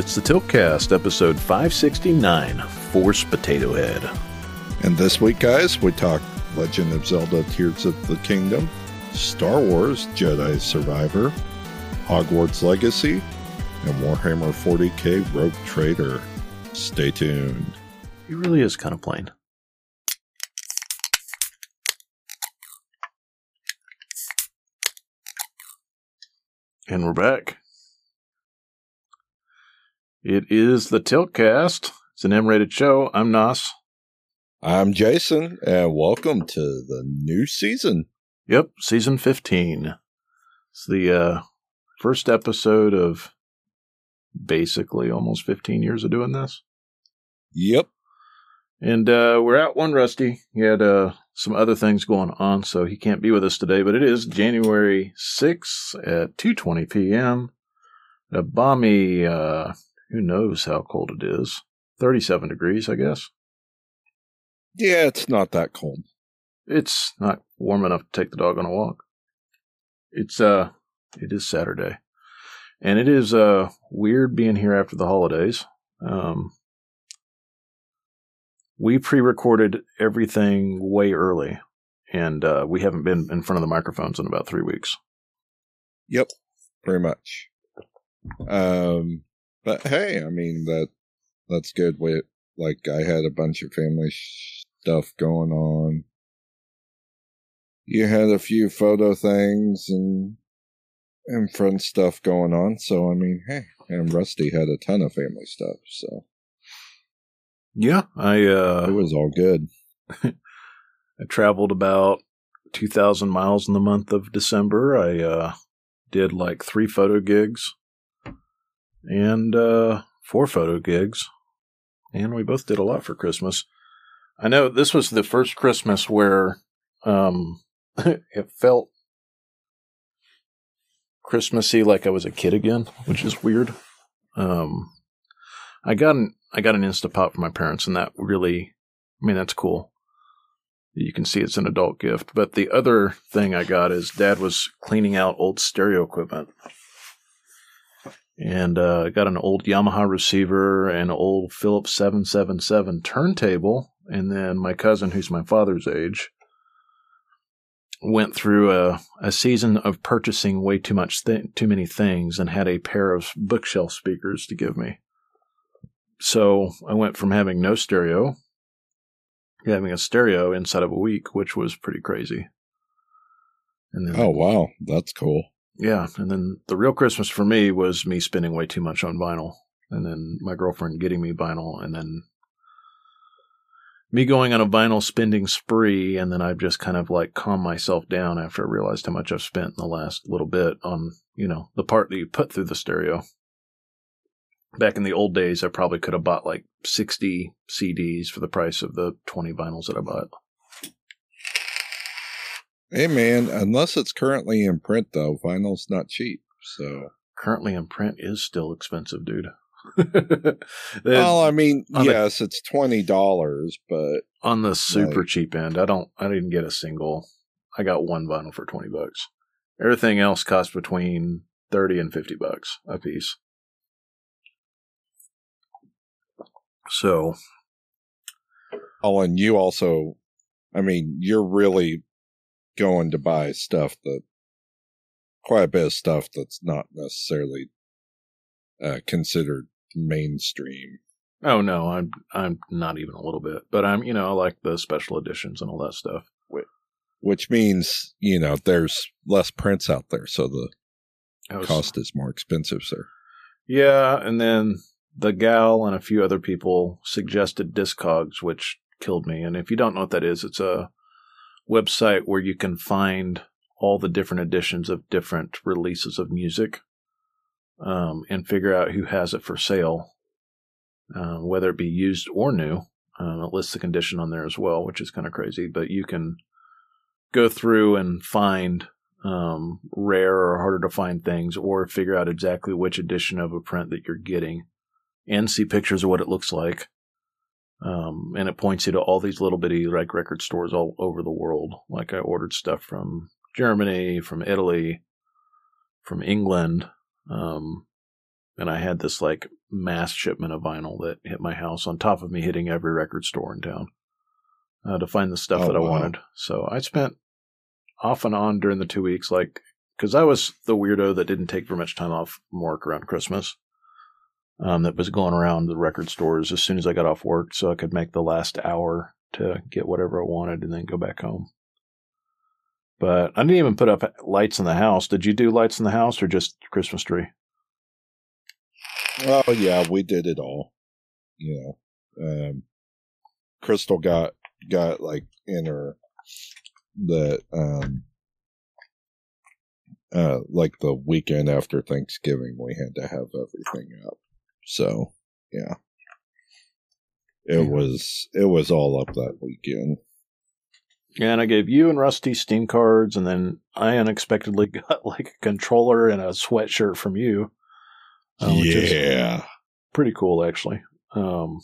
It's the Tiltcast, episode 569 Force Potato Head. And this week, guys, we talk Legend of Zelda Tears of the Kingdom, Star Wars Jedi Survivor, Hogwarts Legacy, and Warhammer 40k Rogue Trader. Stay tuned. He really is kind of plain. And we're back. It is the Tiltcast. It's an M-rated show. I'm Nos. I'm Jason, and welcome to the new season. Yep, season 15. It's the uh, first episode of basically almost 15 years of doing this. Yep. And uh, we're out one Rusty. He had uh, some other things going on, so he can't be with us today. But it is January 6th at 2:20 p.m. A balmy, uh, who knows how cold it is? 37 degrees, I guess. Yeah, it's not that cold. It's not warm enough to take the dog on a walk. It's uh, it is Saturday, and it is uh weird being here after the holidays. Um, we pre-recorded everything way early, and uh, we haven't been in front of the microphones in about three weeks. Yep, pretty much. Um, but hey, I mean that that's good. We like I had a bunch of family stuff going on. You had a few photo things and and friend stuff going on. So I mean, hey, and Rusty had a ton of family stuff. So Yeah, I uh, it was all good. I traveled about 2,000 miles in the month of December. I uh, did like three photo gigs and uh, four photo gigs. And we both did a lot for Christmas. I know this was the first Christmas where um, it felt Christmassy like I was a kid again, which is weird. Um, I got an I got an Instapot from my parents, and that really, I mean, that's cool. You can see it's an adult gift. But the other thing I got is Dad was cleaning out old stereo equipment, and uh, got an old Yamaha receiver and an old seven seven turntable, and then my cousin, who's my father's age, went through a, a season of purchasing way too much th- too many things and had a pair of bookshelf speakers to give me. So I went from having no stereo to having a stereo inside of a week, which was pretty crazy. And then, Oh wow, that's cool. Yeah, and then the real Christmas for me was me spending way too much on vinyl, and then my girlfriend getting me vinyl, and then me going on a vinyl spending spree, and then I've just kind of like calmed myself down after I realized how much I've spent in the last little bit on, you know, the part that you put through the stereo. Back in the old days, I probably could have bought like 60 CDs for the price of the 20 vinyls that I bought. Hey man, unless it's currently in print though, vinyl's not cheap. So Currently in print is still expensive, dude. Well, I mean, on the- yes, it's twenty dollars, but on the super Right. cheap end, I don't, I didn't get a single. I got one vinyl for 20 bucks. Everything else cost between 30 and 50 bucks a piece. So, oh, and you also, I mean, you're really going to buy stuff that quite a bit of stuff that's not necessarily uh, considered mainstream. oh no, I'm, I'm not even a little bit, but I'm, you know, I like the special editions and all that stuff. Which means, you know, there's less prints out there, so the was- cost is more expensive, sir. Yeah, and then the gal and a few other people suggested Discogs, which killed me. And if you don't know what that is, it's a website where you can find all the different editions of different releases of music um, and figure out who has it for sale, uh, whether it be used or new. Um, it lists the condition on there as well, which is kind of crazy. But you can go through and find um, rare or harder to find things, or figure out exactly which edition of a print that you're getting, and see pictures of what it looks like. Um, and it points you to all these little bitty like record stores all over the world. Like I ordered stuff from Germany, from Italy, from England. Um, and I had this like mass shipment of vinyl that hit my house on top of me hitting every record store in town uh, to find the stuff Oh, that I wow. wanted. So I spent off and on during the two weeks, like, because I was the weirdo that didn't take very much time off from work around Christmas. Um, that was going around the record stores as soon as I got off work, so I could make the last hour to get whatever I wanted and then go back home. But I didn't even put up lights in the house. Did you do lights in the house or just Christmas tree? Oh yeah, we did it all. You know, um, Crystal got got like in her that um uh like the weekend after Thanksgiving we had to have everything up. So yeah. It was it was all up that weekend. Yeah, and I gave you and Rusty Steam cards, and then I unexpectedly got like a controller and a sweatshirt from you. uh, yeah. pretty cool, actually. Um,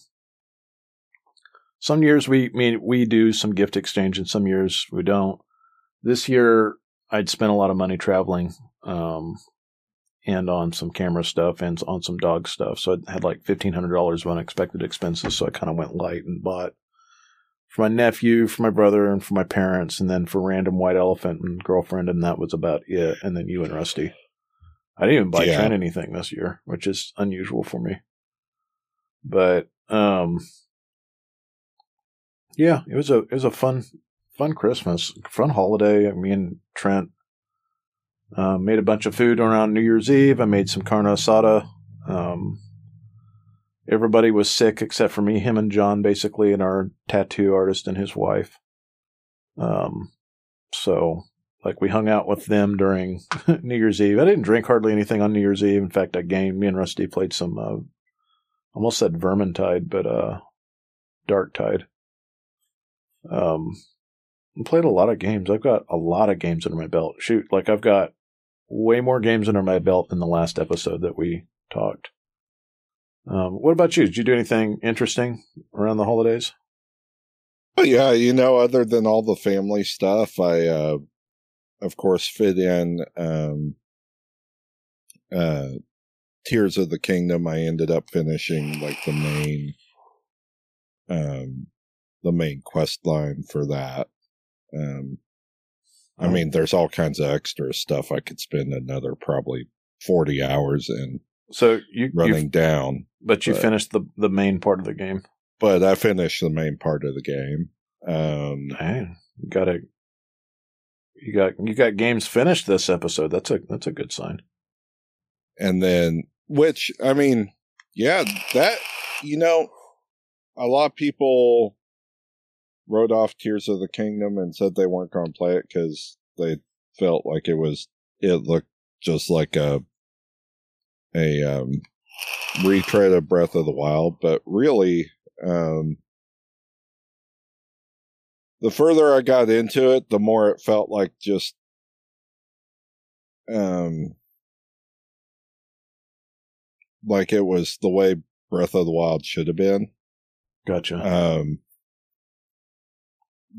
some years we I mean we do some gift exchange, and some years we don't. This year, I'd spent a lot of money traveling, um, and on some camera stuff and on some dog stuff. So I had like fifteen hundred dollars of unexpected expenses. So I kind of went light and bought for my nephew, for my brother, and for my parents, and then for random white elephant and girlfriend, and that was about it. And then you and Rusty. I didn't even buy Yeah. Trent anything this year, which is unusual for me. But um, yeah, it was a it was a fun fun Christmas, fun holiday. Me and Trent uh, made a bunch of food around New Year's Eve. I made some carne asada. Um, everybody was sick except for me, him and John, basically, and our tattoo artist and his wife. Um, so like we hung out with them during New Year's Eve. I didn't drink hardly anything on New Year's Eve. In fact, I gained. Me and Rusty played some. Uh, almost said Vermintide, but uh, Darktide. Um, played a lot of games. I've got a lot of games under my belt. Shoot, like I've got way more games under my belt than the last episode that we talked. Um, what about you? Did you do anything interesting around the holidays? Yeah, you know, other than all the family stuff, I, uh, of course, fit in, um, uh, Tears of the Kingdom. I ended up finishing like the main, um, the main quest line for that. Um, I mean, there's all kinds of extra stuff I could spend another probably 40 hours in So you, running down, but you but- finished the the main part of the game. but I finished the main part of the game. Um, Dang, you got a you got you got games finished this episode. That's a that's a good sign. and then which i mean yeah that you know a lot of people wrote off tears of the kingdom and said they weren't going to play it because they felt like it was it looked just like a a um retread of breath of the wild but really um the further i got into it the more it felt like just um like it was the way Breath of the Wild should have been. Gotcha. Um,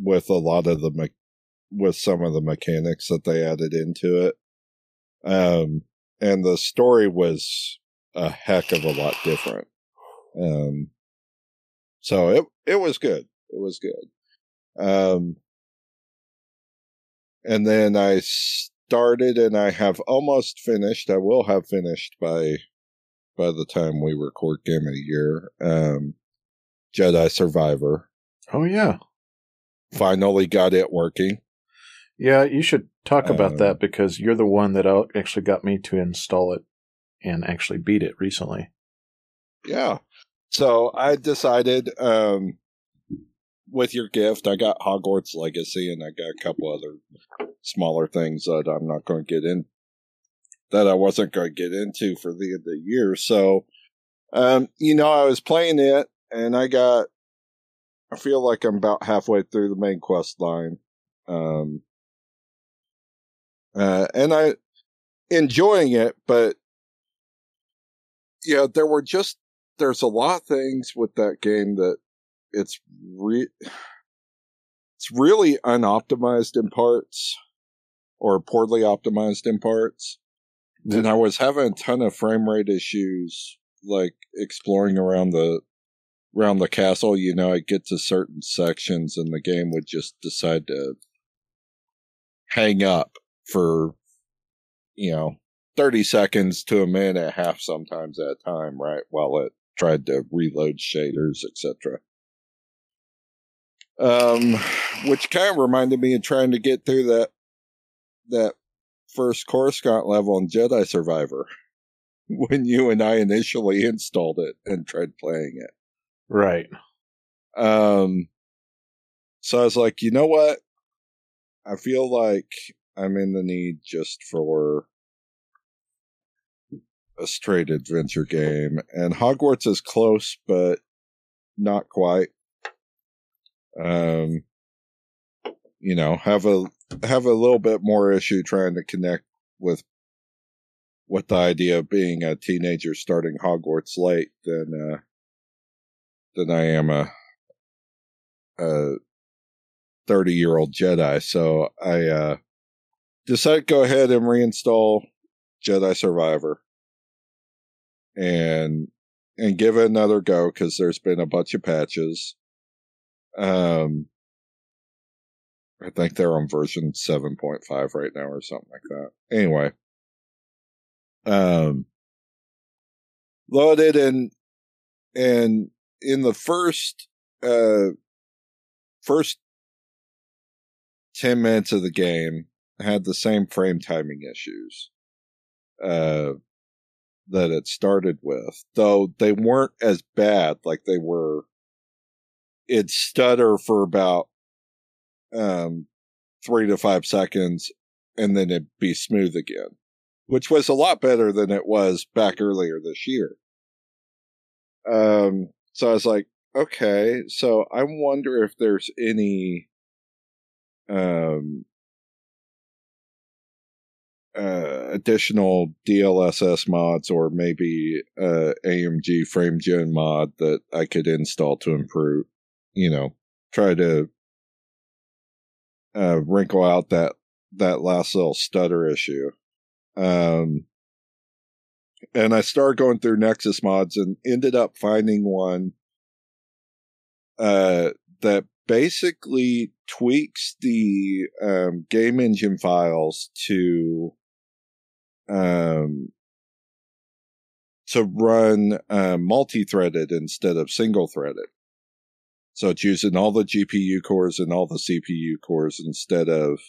with a lot of the me- with some of the mechanics that they added into it. Um, and the story was a heck of a lot different. Um, so it it was good. It was good. Um, and then I started, and I have almost finished. I will have finished by by the time we record Game of the Year. Um, Jedi Survivor oh yeah, finally got it working. yeah. You should talk about Um, that because you're the one that actually got me to install it and actually beat it recently. Yeah. So I decided, um, with your gift, I got Hogwarts Legacy and I got a couple other smaller things that I'm not going to get in, that I wasn't going to get into for the end of the year. So, um, you know, I was playing it and I got, I feel like I'm about halfway through the main quest line. Um, uh, and I enjoying it, but yeah, there were just there's a lot of things with that game that it's re- it's really unoptimized in parts or poorly optimized in parts. and I was having a ton of frame rate issues, like exploring around the around the castle. You know, I'd get to certain sections, and the game would just decide to hang up for you know thirty seconds to a minute and a half, sometimes at a time, right, while it tried to reload shaders, etc. Um, which kind of reminded me of trying to get through that that first Coruscant level in Jedi Survivor when you and I initially installed it and tried playing it. Right. Um, so I was like, you know what? I feel like I'm in the need just for a straight adventure game, and Hogwarts is close, but not quite. Um, you know, have a have a little bit more issue trying to connect with with the idea of being a teenager starting Hogwarts late than uh, than I am a a thirty year old Jedi. So I uh, decided to go ahead and reinstall Jedi Survivor and and give it another go because there's been a bunch of patches. Um, I think they're on version 7.5 right now or something like that. Anyway, um, loaded and and in the first uh first 10 minutes of the game had the same frame timing issues uh that it started with though they weren't as bad like they were it'd stutter for about um three to five seconds and then it'd be smooth again which was a lot better than it was back earlier this year. Um so i was like okay so i wonder if there's any um uh, additional DLSS mods or maybe uh, AMD frame gen mod that I could install to improve, you know, try to uh, wrinkle out that that last little stutter issue. Um, and I started going through Nexus mods and ended up finding one uh, that basically tweaks the um, game engine files to um, to run uh, multi-threaded instead of single-threaded. So it's using all the GPU cores and all the CPU cores instead of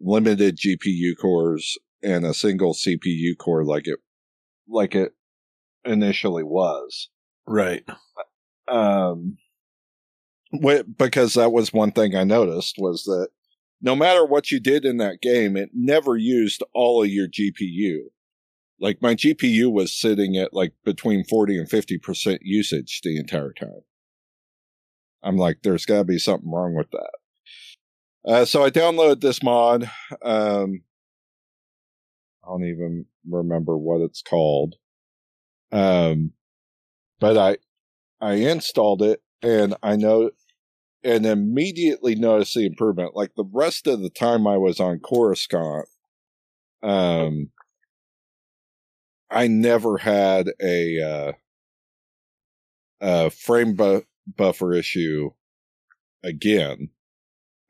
limited GPU cores and a single CPU core like it like it initially was. Right. Um, because that was one thing I noticed was that no matter what you did in that game, it never used all of your GPU. Like my GPU was sitting at like between 40 and 50% usage the entire time. I'm like, there's gotta be something wrong with that. Uh, so I downloaded this mod. Um, I don't even remember what it's called. Um, but I, I installed it and I know and immediately noticed the improvement. Like the rest of the time I was on Coruscant, um, I never had a, uh, a frame bu- buffer issue again.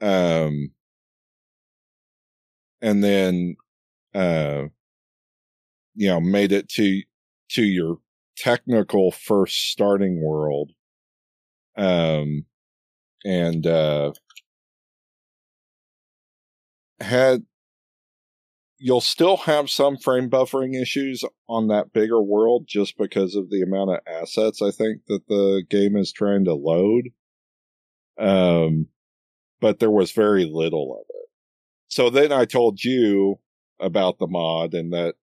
Um, and then, uh, you know, made it to, to your technical first starting world. Um, and uh, had you'll still have some frame buffering issues on that bigger world just because of the amount of assets I think that the game is trying to load. Um, but there was very little of it. So then I told you about the mod and that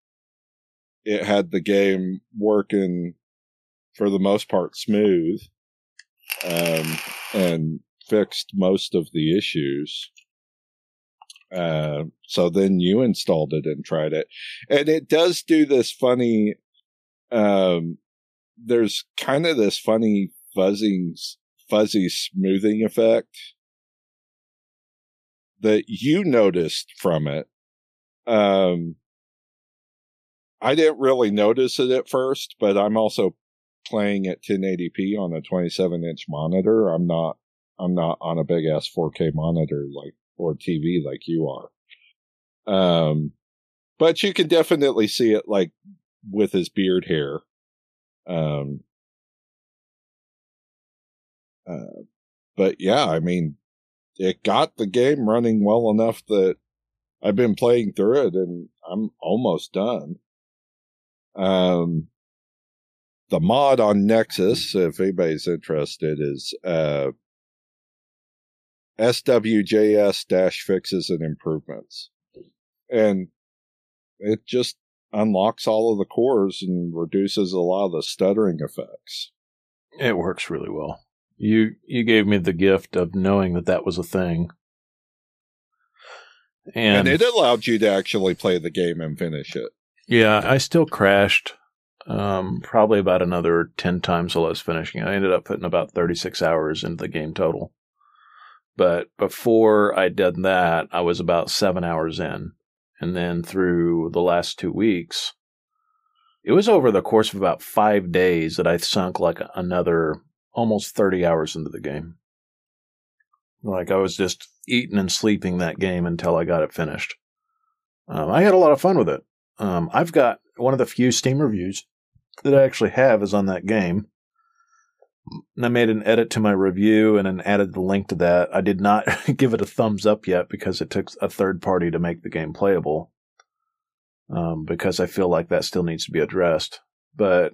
it had the game working for the most part smooth. Um, and fixed most of the issues. Uh, so then you installed it and tried it. And it does do this funny, um, there's kind of this funny fuzzy, fuzzy smoothing effect that you noticed from it. Um, I didn't really notice it at first, but I'm also playing at 1080p on a 27 inch monitor. I'm not, I'm not on a big ass 4K monitor like, or TV like you are. Um, but you can definitely see it like with his beard hair. Um, uh, but yeah, I mean, it got the game running well enough that I've been playing through it and I'm almost done. Um, the mod on Nexus, if anybody's interested, is uh, SWJS dash fixes and improvements. And it just unlocks all of the cores and reduces a lot of the stuttering effects. It works really well. You you gave me the gift of knowing that that was a thing. And, and it allowed you to actually play the game and finish it. Yeah, I still crashed um, probably about another 10 times while I was finishing. I ended up putting about 36 hours into the game total. But before I did that, I was about seven hours in. And then through the last two weeks, it was over the course of about five days that I sunk like another almost 30 hours into the game. Like I was just eating and sleeping that game until I got it finished. Um, I had a lot of fun with it. Um, I've got one of the few Steam reviews that I actually have is on that game. And I made an edit to my review and then added the link to that. I did not give it a thumbs up yet because it took a third party to make the game playable. Um, because I feel like that still needs to be addressed. But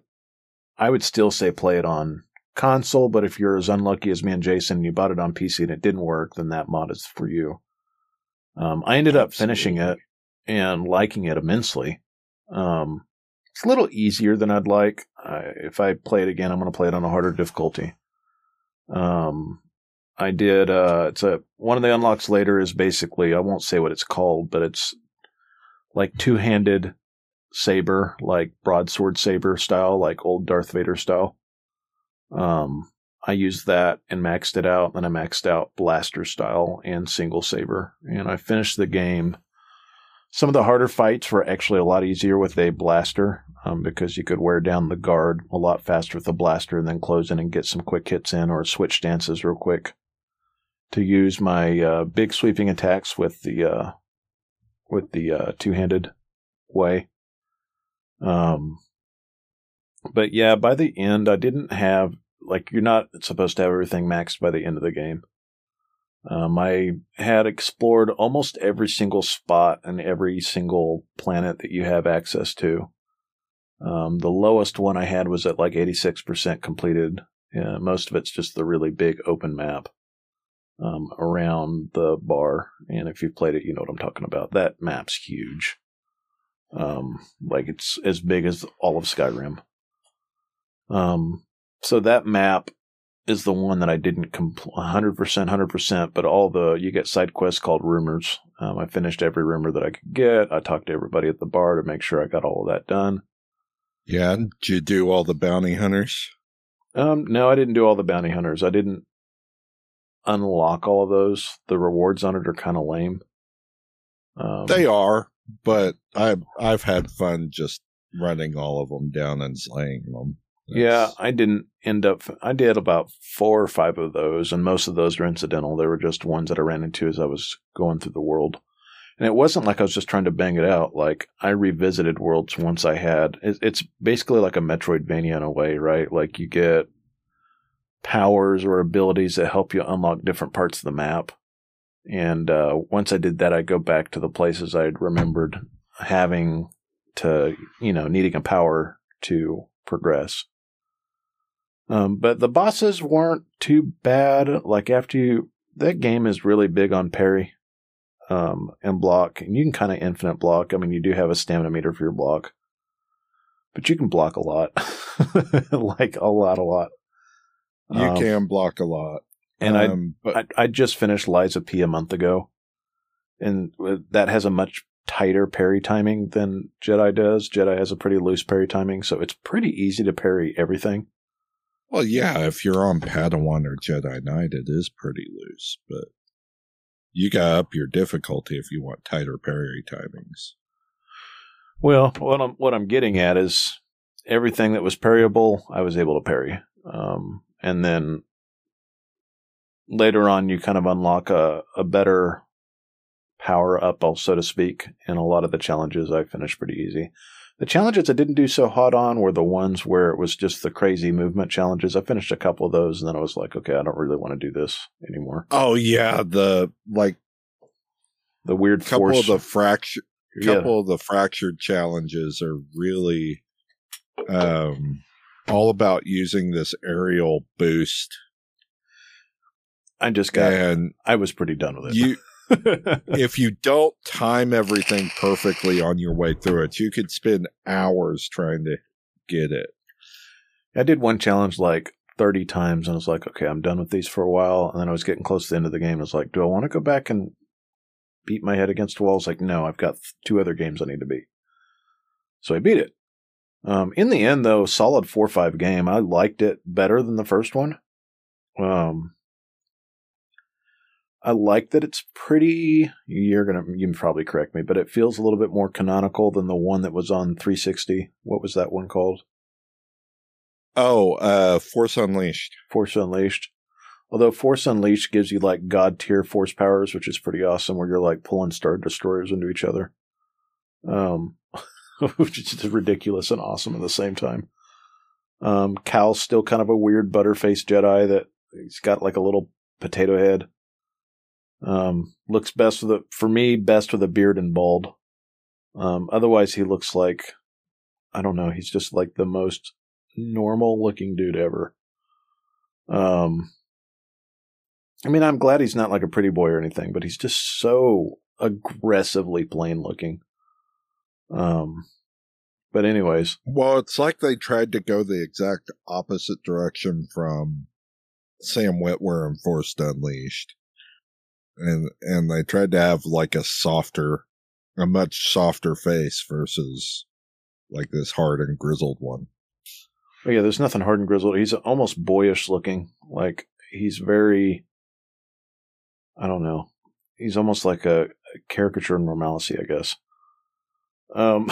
I would still say play it on console. But if you're as unlucky as me and Jason and you bought it on PC and it didn't work, then that mod is for you. Um, I ended up finishing it and liking it immensely. Um, it's a little easier than I'd like. if I play it again, I'm going to play it on a harder difficulty. Um, I did. Uh, it's a one of the unlocks later is basically I won't say what it's called, but it's like two handed saber, like broadsword saber style, like old Darth Vader style. Um, I used that and maxed it out. And then I maxed out blaster style and single saber, and I finished the game some of the harder fights were actually a lot easier with a blaster um, because you could wear down the guard a lot faster with a blaster and then close in and get some quick hits in or switch stances real quick. To use my uh, big sweeping attacks with the uh, with the uh, two handed way. Um, but yeah, by the end, I didn't have like you're not supposed to have everything maxed by the end of the game. Um, I had explored almost every single spot and every single planet that you have access to. Um, the lowest one I had was at like 86% completed. Yeah, most of it's just the really big open map um, around the bar. And if you've played it, you know what I'm talking about. That map's huge. Um, like it's as big as all of Skyrim. Um, so that map is the one that I didn't complete 100%, 100%, but all the, you get side quests called rumors. Um, I finished every rumor that I could get. I talked to everybody at the bar to make sure I got all of that done. Yeah. Did you do all the bounty hunters? Um, no, I didn't do all the bounty hunters. I didn't unlock all of those. The rewards on it are kind of lame. Um, they are, but I've, I've had fun just running all of them down and slaying them. Yeah, I didn't end up. I did about four or five of those, and most of those were incidental. They were just ones that I ran into as I was going through the world. And it wasn't like I was just trying to bang it out. Like I revisited worlds once I had. It's basically like a Metroidvania in a way, right? Like you get powers or abilities that help you unlock different parts of the map. And uh, once I did that, I go back to the places I'd remembered having to, you know, needing a power to progress. Um, but the bosses weren't too bad. Like after you, that game is really big on parry, um, and block, and you can kind of infinite block. I mean, you do have a stamina meter for your block, but you can block a lot, like a lot, a lot. You um, can block a lot. And um, I, but- I, I just finished of P a month ago, and that has a much tighter parry timing than Jedi does. Jedi has a pretty loose parry timing, so it's pretty easy to parry everything. Well, yeah, if you're on Padawan or Jedi Knight, it is pretty loose, but you got up your difficulty if you want tighter parry timings. Well, what I'm what I'm getting at is everything that was parryable, I was able to parry, um, and then later on, you kind of unlock a, a better power up, so to speak. And a lot of the challenges I finished pretty easy. The challenges I didn't do so hot on were the ones where it was just the crazy movement challenges. I finished a couple of those, and then I was like, okay, I don't really want to do this anymore. Oh yeah, the like the weird couple force. of the fracture, Yeah. couple of the fractured challenges are really um all about using this aerial boost, I just got. and I was pretty done with it. you if you don't time everything perfectly on your way through it, you could spend hours trying to get it. I did one challenge like 30 times and I was like, okay, I'm done with these for a while. And then I was getting close to the end of the game. I was like, do I want to go back and beat my head against the wall? I was like, no, I've got two other games I need to beat. So I beat it. Um, in the end, though, solid 4 5 game. I liked it better than the first one. Um, I like that it's pretty. You're gonna, you can probably correct me, but it feels a little bit more canonical than the one that was on 360. What was that one called? Oh, uh Force Unleashed. Force Unleashed. Although Force Unleashed gives you like god tier force powers, which is pretty awesome, where you're like pulling star destroyers into each other, um, which is just ridiculous and awesome at the same time. Um, Cal's still kind of a weird butterface Jedi that he's got like a little potato head. Um, looks best with a for me best with a beard and bald. Um, otherwise he looks like I don't know. He's just like the most normal looking dude ever. Um, I mean, I'm glad he's not like a pretty boy or anything, but he's just so aggressively plain looking. Um, but anyways, Well, it's like they tried to go the exact opposite direction from Sam Witwer and Force Unleashed. And and they tried to have like a softer a much softer face versus like this hard and grizzled one. but yeah, there's nothing hard and grizzled. He's almost boyish looking. Like he's very, I don't know. He's almost like a, a caricature of normalcy, I guess. Um,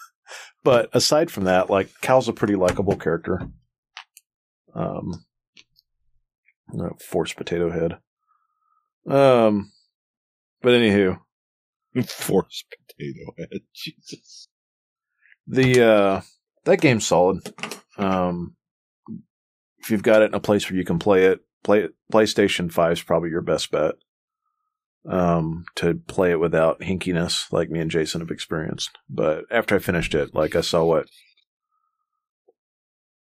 but aside from that, like Cal's a pretty likable character. Um, no, force potato head. Um, but anywho, Forced potato head. Jesus. the uh, that game's solid. Um, if you've got it in a place where you can play it, play it. PlayStation Five is probably your best bet. Um, to play it without hinkiness, like me and Jason have experienced. But after I finished it, like I saw what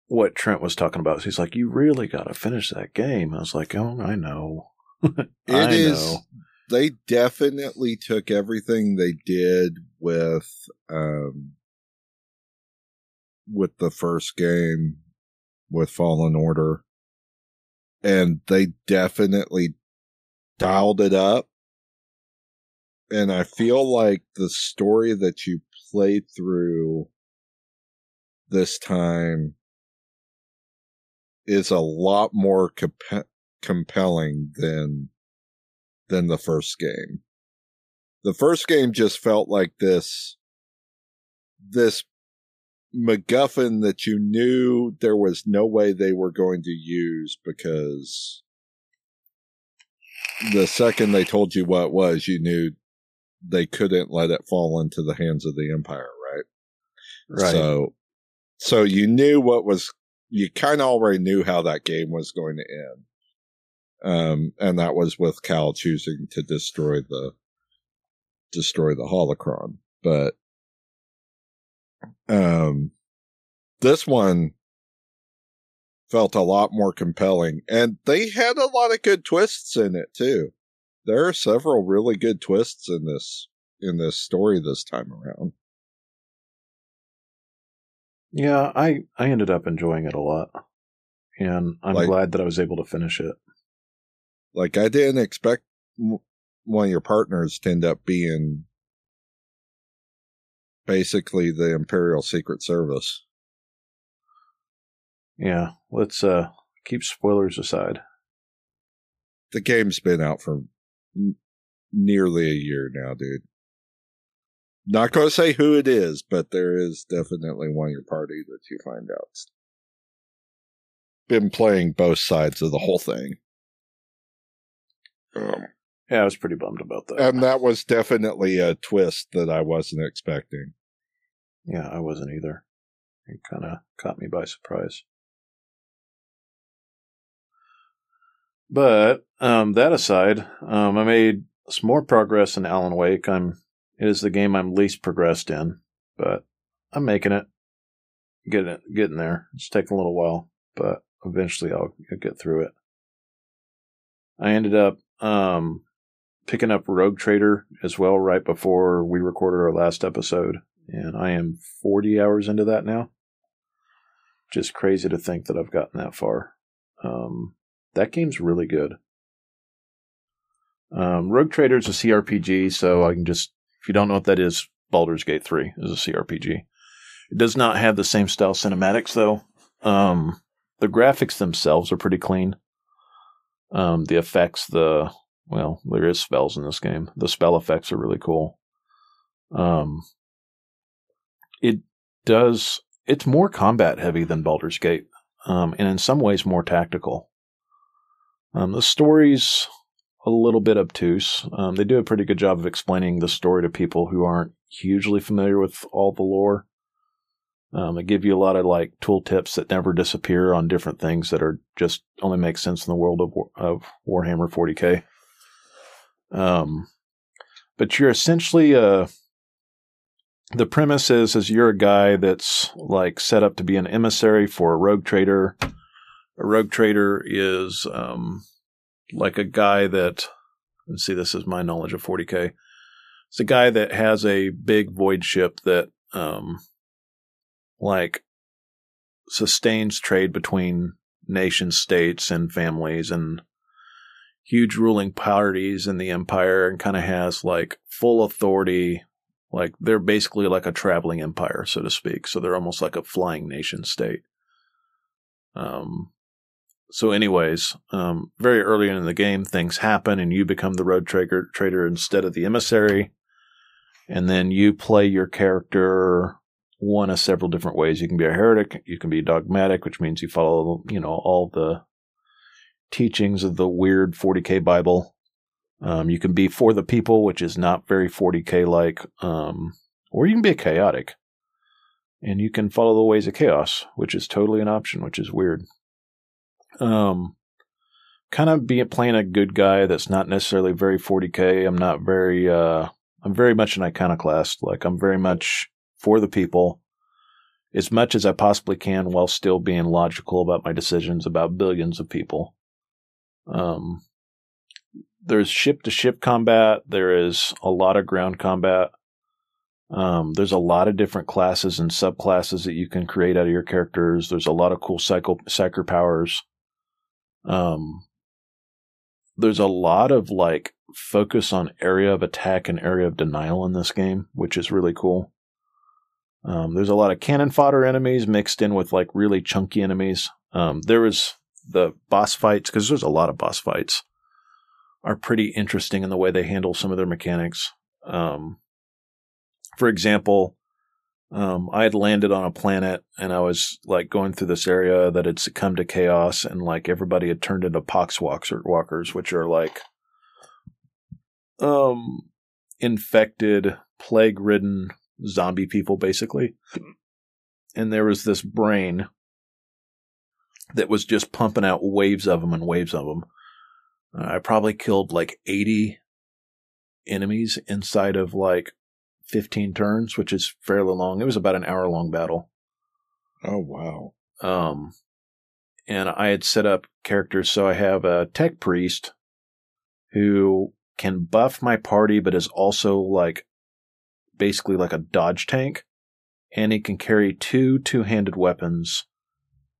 what Trent was talking about. He's like, "You really got to finish that game." I was like, "Oh, I know." It is. They definitely took everything they did with um with the first game with Fallen Order, and they definitely dialed it up. And I feel like the story that you played through this time is a lot more comp- compelling than than the first game. The first game just felt like this this MacGuffin that you knew there was no way they were going to use because the second they told you what it was, you knew they couldn't let it fall into the hands of the Empire, right? Right. So, so you knew what was, you kind of already knew how that game was going to end. Um, and that was with Cal choosing to destroy the, destroy the holocron. But, um, this one felt a lot more compelling and they had a lot of good twists in it too. There are several really good twists in this, in this story this time around. Yeah, I I ended up enjoying it a lot, and I'm Like- glad that I was able to finish it. Like I didn't expect one of your partners to end up being basically the Imperial Secret Service. Yeah, let's uh keep spoilers aside. The game's been out for n- nearly a year now, dude. Not going to say who it is, but there is definitely one of your party that you find out. Been playing both sides of the whole thing. Um, Yeah, I was pretty bummed about that. and that was definitely a twist that I wasn't expecting. yeah, I wasn't either. It kind of caught me by surprise. But um, that aside, um, I made some more progress in Alan Wake. I'm it is the game I'm least progressed in, but I'm making it, getting it, getting there. It's taking a little while, but eventually I'll, I'll get through it. I ended up um, picking up Rogue Trader as well right before we recorded our last episode, and I am 40 hours into that now. Just crazy to think that I've gotten that far. Um, that game's really good. Um, Rogue Trader is a CRPG, so I can just, if you don't know what that is, Baldur's Gate 3 is a CRPG. It does not have the same style cinematics, though. Um, the graphics themselves are pretty clean. Um, the effects, the, well, there is spells in this game. The spell effects are really cool. Um, it does, it's more combat heavy than Baldur's Gate, um, and in some ways more tactical. Um, the story's a little bit obtuse. Um, they do a pretty good job of explaining the story to people who aren't hugely familiar with all the lore. Um, they give you a lot of like tooltips that never disappear on different things that are just only make sense in the world of, of Warhammer 40k. Um, but you're essentially uh, the premise is is you're a guy that's like set up to be an emissary for a rogue trader. A rogue trader is um, like a guy that let's see this is my knowledge of 40k it's a guy that has a big void ship that um like sustains trade between nation states and families and huge ruling parties in the empire and kind of has like full authority. Like they're basically like a traveling empire so to speak. So they're almost like a flying nation state. Um so, anyways, um, very early in the game, things happen, and you become the rogue trader, trader instead of the emissary. And then you play your character one of several different ways. You can be a heretic, you can be dogmatic, which means you follow, you know, all the teachings of the weird 40k Bible. Um, you can be for the people, which is not very 40k like, um, or you can be a chaotic, and you can follow the ways of chaos, which is totally an option, which is weird um kind of being playing a good guy that's not necessarily very 40k i'm not very uh i'm very much an iconoclast like i'm very much for the people as much as i possibly can while still being logical about my decisions about billions of people um there's ship to ship combat there is a lot of ground combat um, there's a lot of different classes and subclasses that you can create out of your characters. There's a lot of cool psyker powers. Um, there's a lot of like focus on area of attack and area of denial in this game, which is really cool. Um, there's a lot of cannon fodder enemies mixed in with like really chunky enemies. Um, there was the boss fights because there's a lot of boss fights are pretty interesting in the way they handle some of their mechanics. Um, for example, um, I had landed on a planet and I was like going through this area that had succumbed to chaos and like everybody had turned into poxwalkers, walkers, which are like um infected, plague ridden zombie people basically. And there was this brain that was just pumping out waves of them and waves of them. Uh, I probably killed like 80 enemies inside of like 15 turns, which is fairly long. It was about an hour long battle. Oh wow. Um, and I had set up characters. So I have a tech priest who can buff my party, but is also like basically like a dodge tank. And he can carry two two handed weapons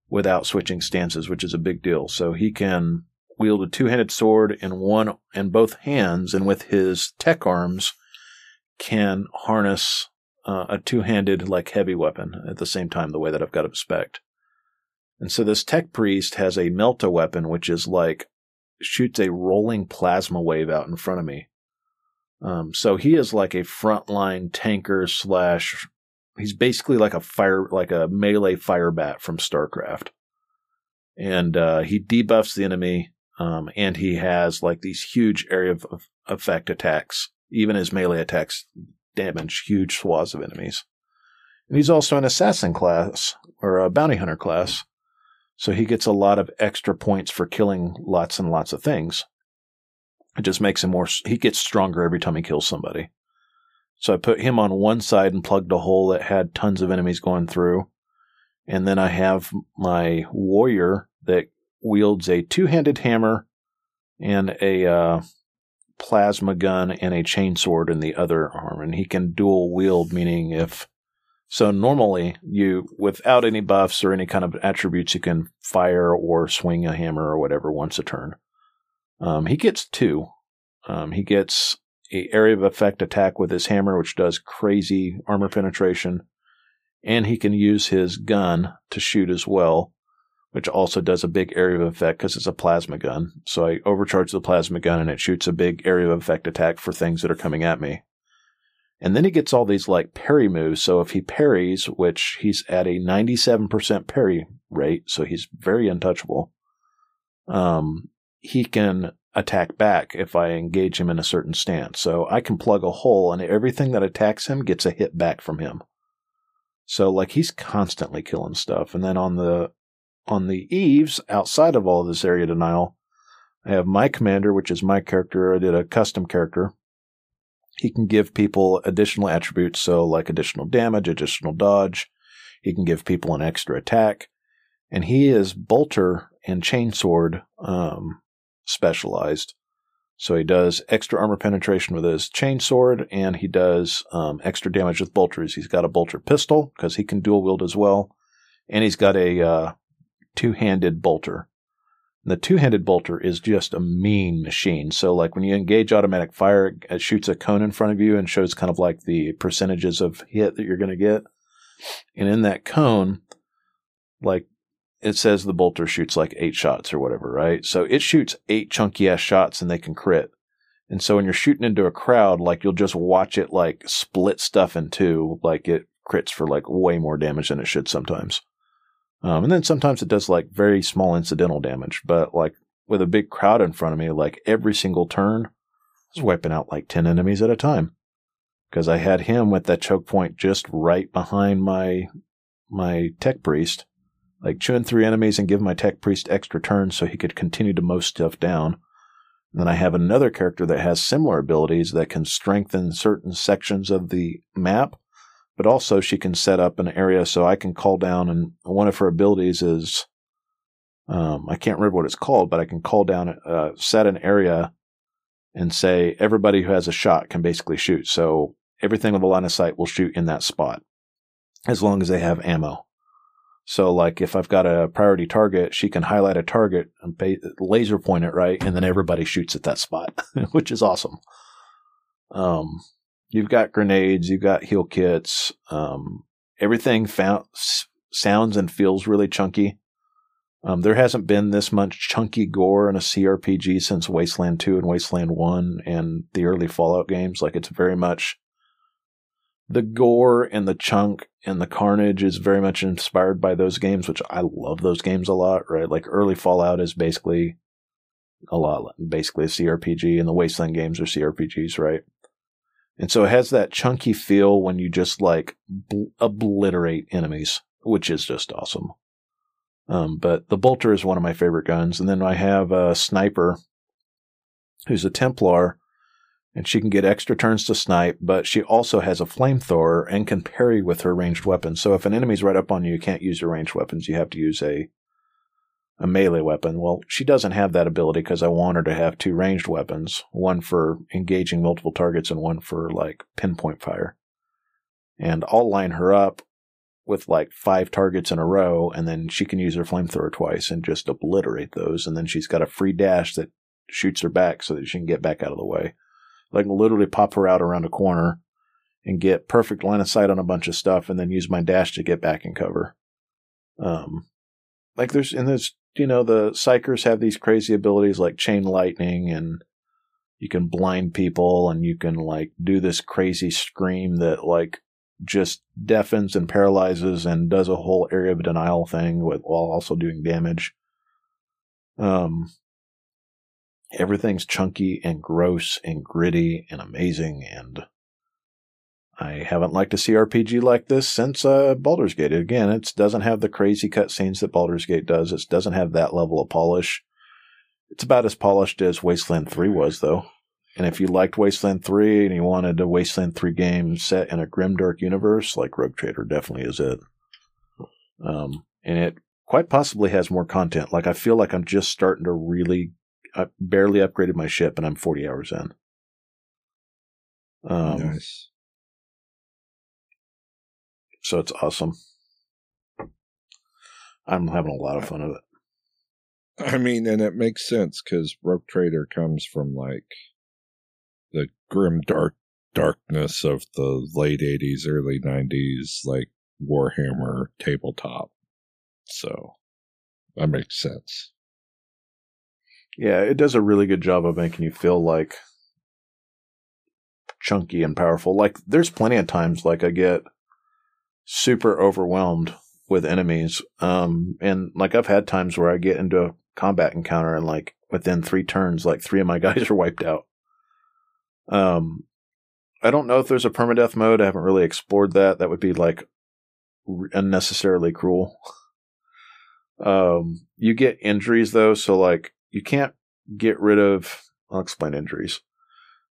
without switching stances, which is a big deal. So he can wield a two handed sword in one in both hands, and with his tech arms, can harness uh, a two handed like heavy weapon at the same time, the way that I've got it spec And so this tech priest has a melta weapon, which is like shoots a rolling plasma wave out in front of me. Um, so he is like a frontline tanker slash. He's basically like a fire, like a melee fire bat from StarCraft, and uh, he debuffs the enemy. Um, and he has like these huge area of, of effect attacks. Even his melee attacks damage huge swaths of enemies. And he's also an assassin class or a bounty hunter class. So he gets a lot of extra points for killing lots and lots of things. It just makes him more, he gets stronger every time he kills somebody. So I put him on one side and plugged a hole that had tons of enemies going through. And then I have my warrior that wields a two handed hammer and a uh, plasma gun and a chainsword in the other arm. And he can dual wield, meaning if so normally you, without any buffs or any kind of attributes, you can fire or swing a hammer or whatever once a turn. Um, he gets two. Um, he gets a area of effect attack with his hammer, which does crazy armor penetration, and he can use his gun to shoot as well, which also does a big area of effect because it's a plasma gun. So I overcharge the plasma gun and it shoots a big area of effect attack for things that are coming at me. And then he gets all these like parry moves. So if he parries, which he's at a 97% parry rate, so he's very untouchable, um, he can attack back if I engage him in a certain stance. So I can plug a hole and everything that attacks him gets a hit back from him. So like he's constantly killing stuff. And then on the on the eaves, outside of all this area denial, I have my commander, which is my character. I did a custom character he can give people additional attributes, so like additional damage, additional dodge. He can give people an extra attack. And he is bolter and chainsword um, specialized. So he does extra armor penetration with his chainsword, and he does um, extra damage with bolters. He's got a bolter pistol because he can dual wield as well, and he's got a uh, two handed bolter. The two-handed bolter is just a mean machine. So like when you engage automatic fire, it shoots a cone in front of you and shows kind of like the percentages of hit that you're going to get. And in that cone, like it says the bolter shoots like eight shots or whatever, right? So it shoots eight chunky ass shots and they can crit. And so when you're shooting into a crowd, like you'll just watch it like split stuff in two, like it crits for like way more damage than it should sometimes. Um, and then sometimes it does like very small incidental damage, but like with a big crowd in front of me, like every single turn, I was wiping out like 10 enemies at a time. Because I had him with that choke point just right behind my my tech priest, like chewing three enemies and giving my tech priest extra turns so he could continue to mow stuff down. And then I have another character that has similar abilities that can strengthen certain sections of the map but also she can set up an area so I can call down and one of her abilities is um, I can't remember what it's called, but I can call down, uh, set an area and say everybody who has a shot can basically shoot. So everything with a line of sight will shoot in that spot as long as they have ammo. So like if I've got a priority target, she can highlight a target and pay, laser point it right, and then everybody shoots at that spot, which is awesome. Um, You've got grenades, you've got heal kits. Um, everything found, sounds and feels really chunky. Um, there hasn't been this much chunky gore in a CRPG since Wasteland 2 and Wasteland 1 and the early Fallout games. Like it's very much the gore and the chunk and the carnage is very much inspired by those games, which I love those games a lot, right? Like early Fallout is basically a lot, basically a CRPG and the Wasteland games are CRPGs, right? And so it has that chunky feel when you just like bl- obliterate enemies, which is just awesome. Um, but the bolter is one of my favorite guns. And then I have a sniper who's a Templar and she can get extra turns to snipe, but she also has a flamethrower and can parry with her ranged weapons. So if an enemy's right up on you, you can't use your ranged weapons. You have to use a a melee weapon. Well, she doesn't have that ability because I want her to have two ranged weapons, one for engaging multiple targets and one for like pinpoint fire. And I'll line her up with like five targets in a row, and then she can use her flamethrower twice and just obliterate those. And then she's got a free dash that shoots her back so that she can get back out of the way. Like literally pop her out around a corner and get perfect line of sight on a bunch of stuff, and then use my dash to get back in cover. Um, like there's and there's you know, the psykers have these crazy abilities like chain lightning and you can blind people and you can like do this crazy scream that like just deafens and paralyzes and does a whole area of denial thing with, while also doing damage. Um, everything's chunky and gross and gritty and amazing and I haven't liked a CRPG like this since uh, Baldur's Gate. Again, it doesn't have the crazy cutscenes that Baldur's Gate does. It doesn't have that level of polish. It's about as polished as Wasteland 3 was, though. And if you liked Wasteland 3 and you wanted a Wasteland 3 game set in a grimdark universe, like Rogue Trader definitely is it. Um, and it quite possibly has more content. Like, I feel like I'm just starting to really, I barely upgraded my ship and I'm 40 hours in. Um, nice. So it's awesome. I'm having a lot of fun with it. I mean, and it makes sense because Rogue Trader comes from like the grim dark darkness of the late 80s, early 90s, like Warhammer tabletop. So that makes sense. Yeah, it does a really good job of making you feel like chunky and powerful. Like there's plenty of times like I get super overwhelmed with enemies. Um, and like I've had times where I get into a combat encounter and like within three turns, like three of my guys are wiped out. Um, I don't know if there's a permadeath mode. I haven't really explored that. That would be like unnecessarily cruel. um, you get injuries though, so like you can't get rid of. I'll explain injuries.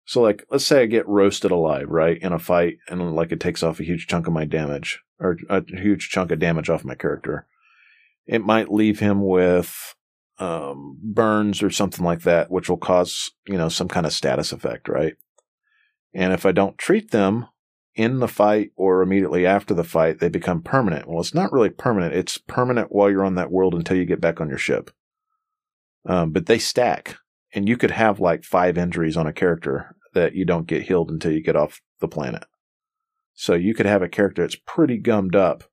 So like, let's say I get roasted alive, right, in a fight, and like it takes off a huge chunk of my damage or a huge chunk of damage off my character. It might leave him with um, burns or something like that, which will cause you know some kind of status effect, right? And if I don't treat them in the fight or immediately after the fight, they become permanent. Well, it's not really permanent. It's permanent while you're on that world until you get back on your ship. Um, but they stack, and you could have like five injuries on a character that you don't get healed until you get off the planet. So you could have a character that's pretty gummed up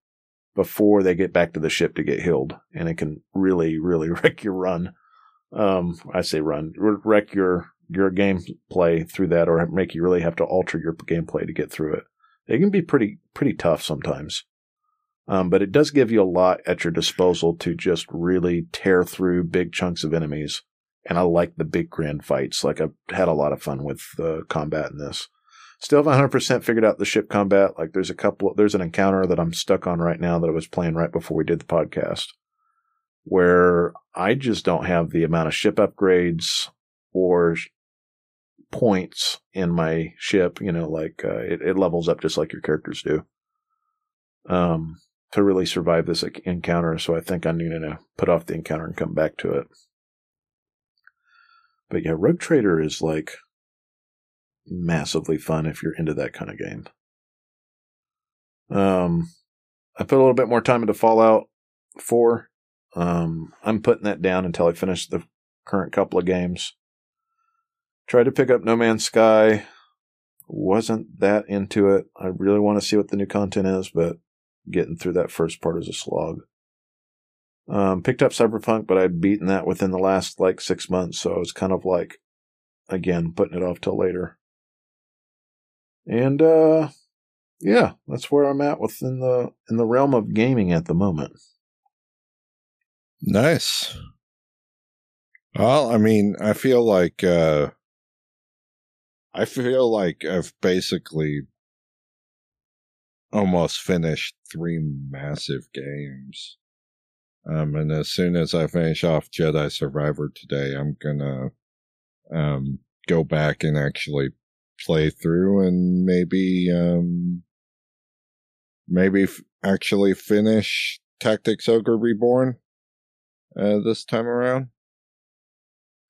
before they get back to the ship to get healed, and it can really, really wreck your run. Um, I say run, wreck your your gameplay through that, or make you really have to alter your gameplay to get through it. It can be pretty pretty tough sometimes, um, but it does give you a lot at your disposal to just really tear through big chunks of enemies. And I like the big grand fights. Like I've had a lot of fun with uh, combat in this. Still haven't 100% figured out the ship combat. Like there's a couple, there's an encounter that I'm stuck on right now that I was playing right before we did the podcast where I just don't have the amount of ship upgrades or points in my ship. You know, like uh, it, it levels up just like your characters do. Um, to really survive this encounter. So I think I'm going to put off the encounter and come back to it. But yeah, Rogue Trader is like massively fun if you're into that kind of game. Um, I put a little bit more time into Fallout 4. Um, I'm putting that down until I finish the current couple of games. Tried to pick up No Man's Sky. Wasn't that into it. I really want to see what the new content is, but getting through that first part is a slog. Um, picked up Cyberpunk, but I'd beaten that within the last like six months, so I was kind of like, again, putting it off till later. And uh yeah, that's where I'm at within the in the realm of gaming at the moment. Nice. Well, I mean, I feel like uh I feel like I've basically almost finished three massive games. Um, and as soon as I finish off Jedi Survivor today, I'm gonna um, go back and actually play through and maybe um, maybe f- actually finish Tactics Ogre Reborn uh, this time around.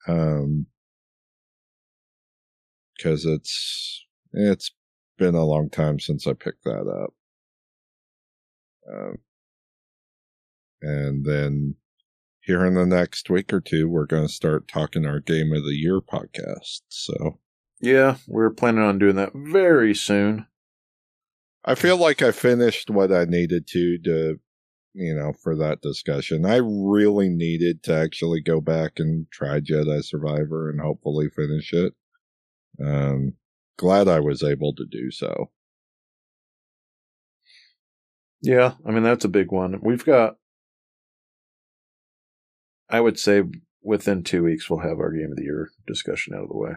Um, because it's it's been a long time since I picked that up. Um, and then here in the next week or two, we're going to start talking our game of the year podcast. So, yeah, we're planning on doing that very soon. I feel like I finished what I needed to to you know for that discussion. I really needed to actually go back and try Jedi Survivor and hopefully finish it. Um, glad I was able to do so. Yeah, I mean that's a big one. We've got I would say within 2 weeks we'll have our game of the year discussion out of the way.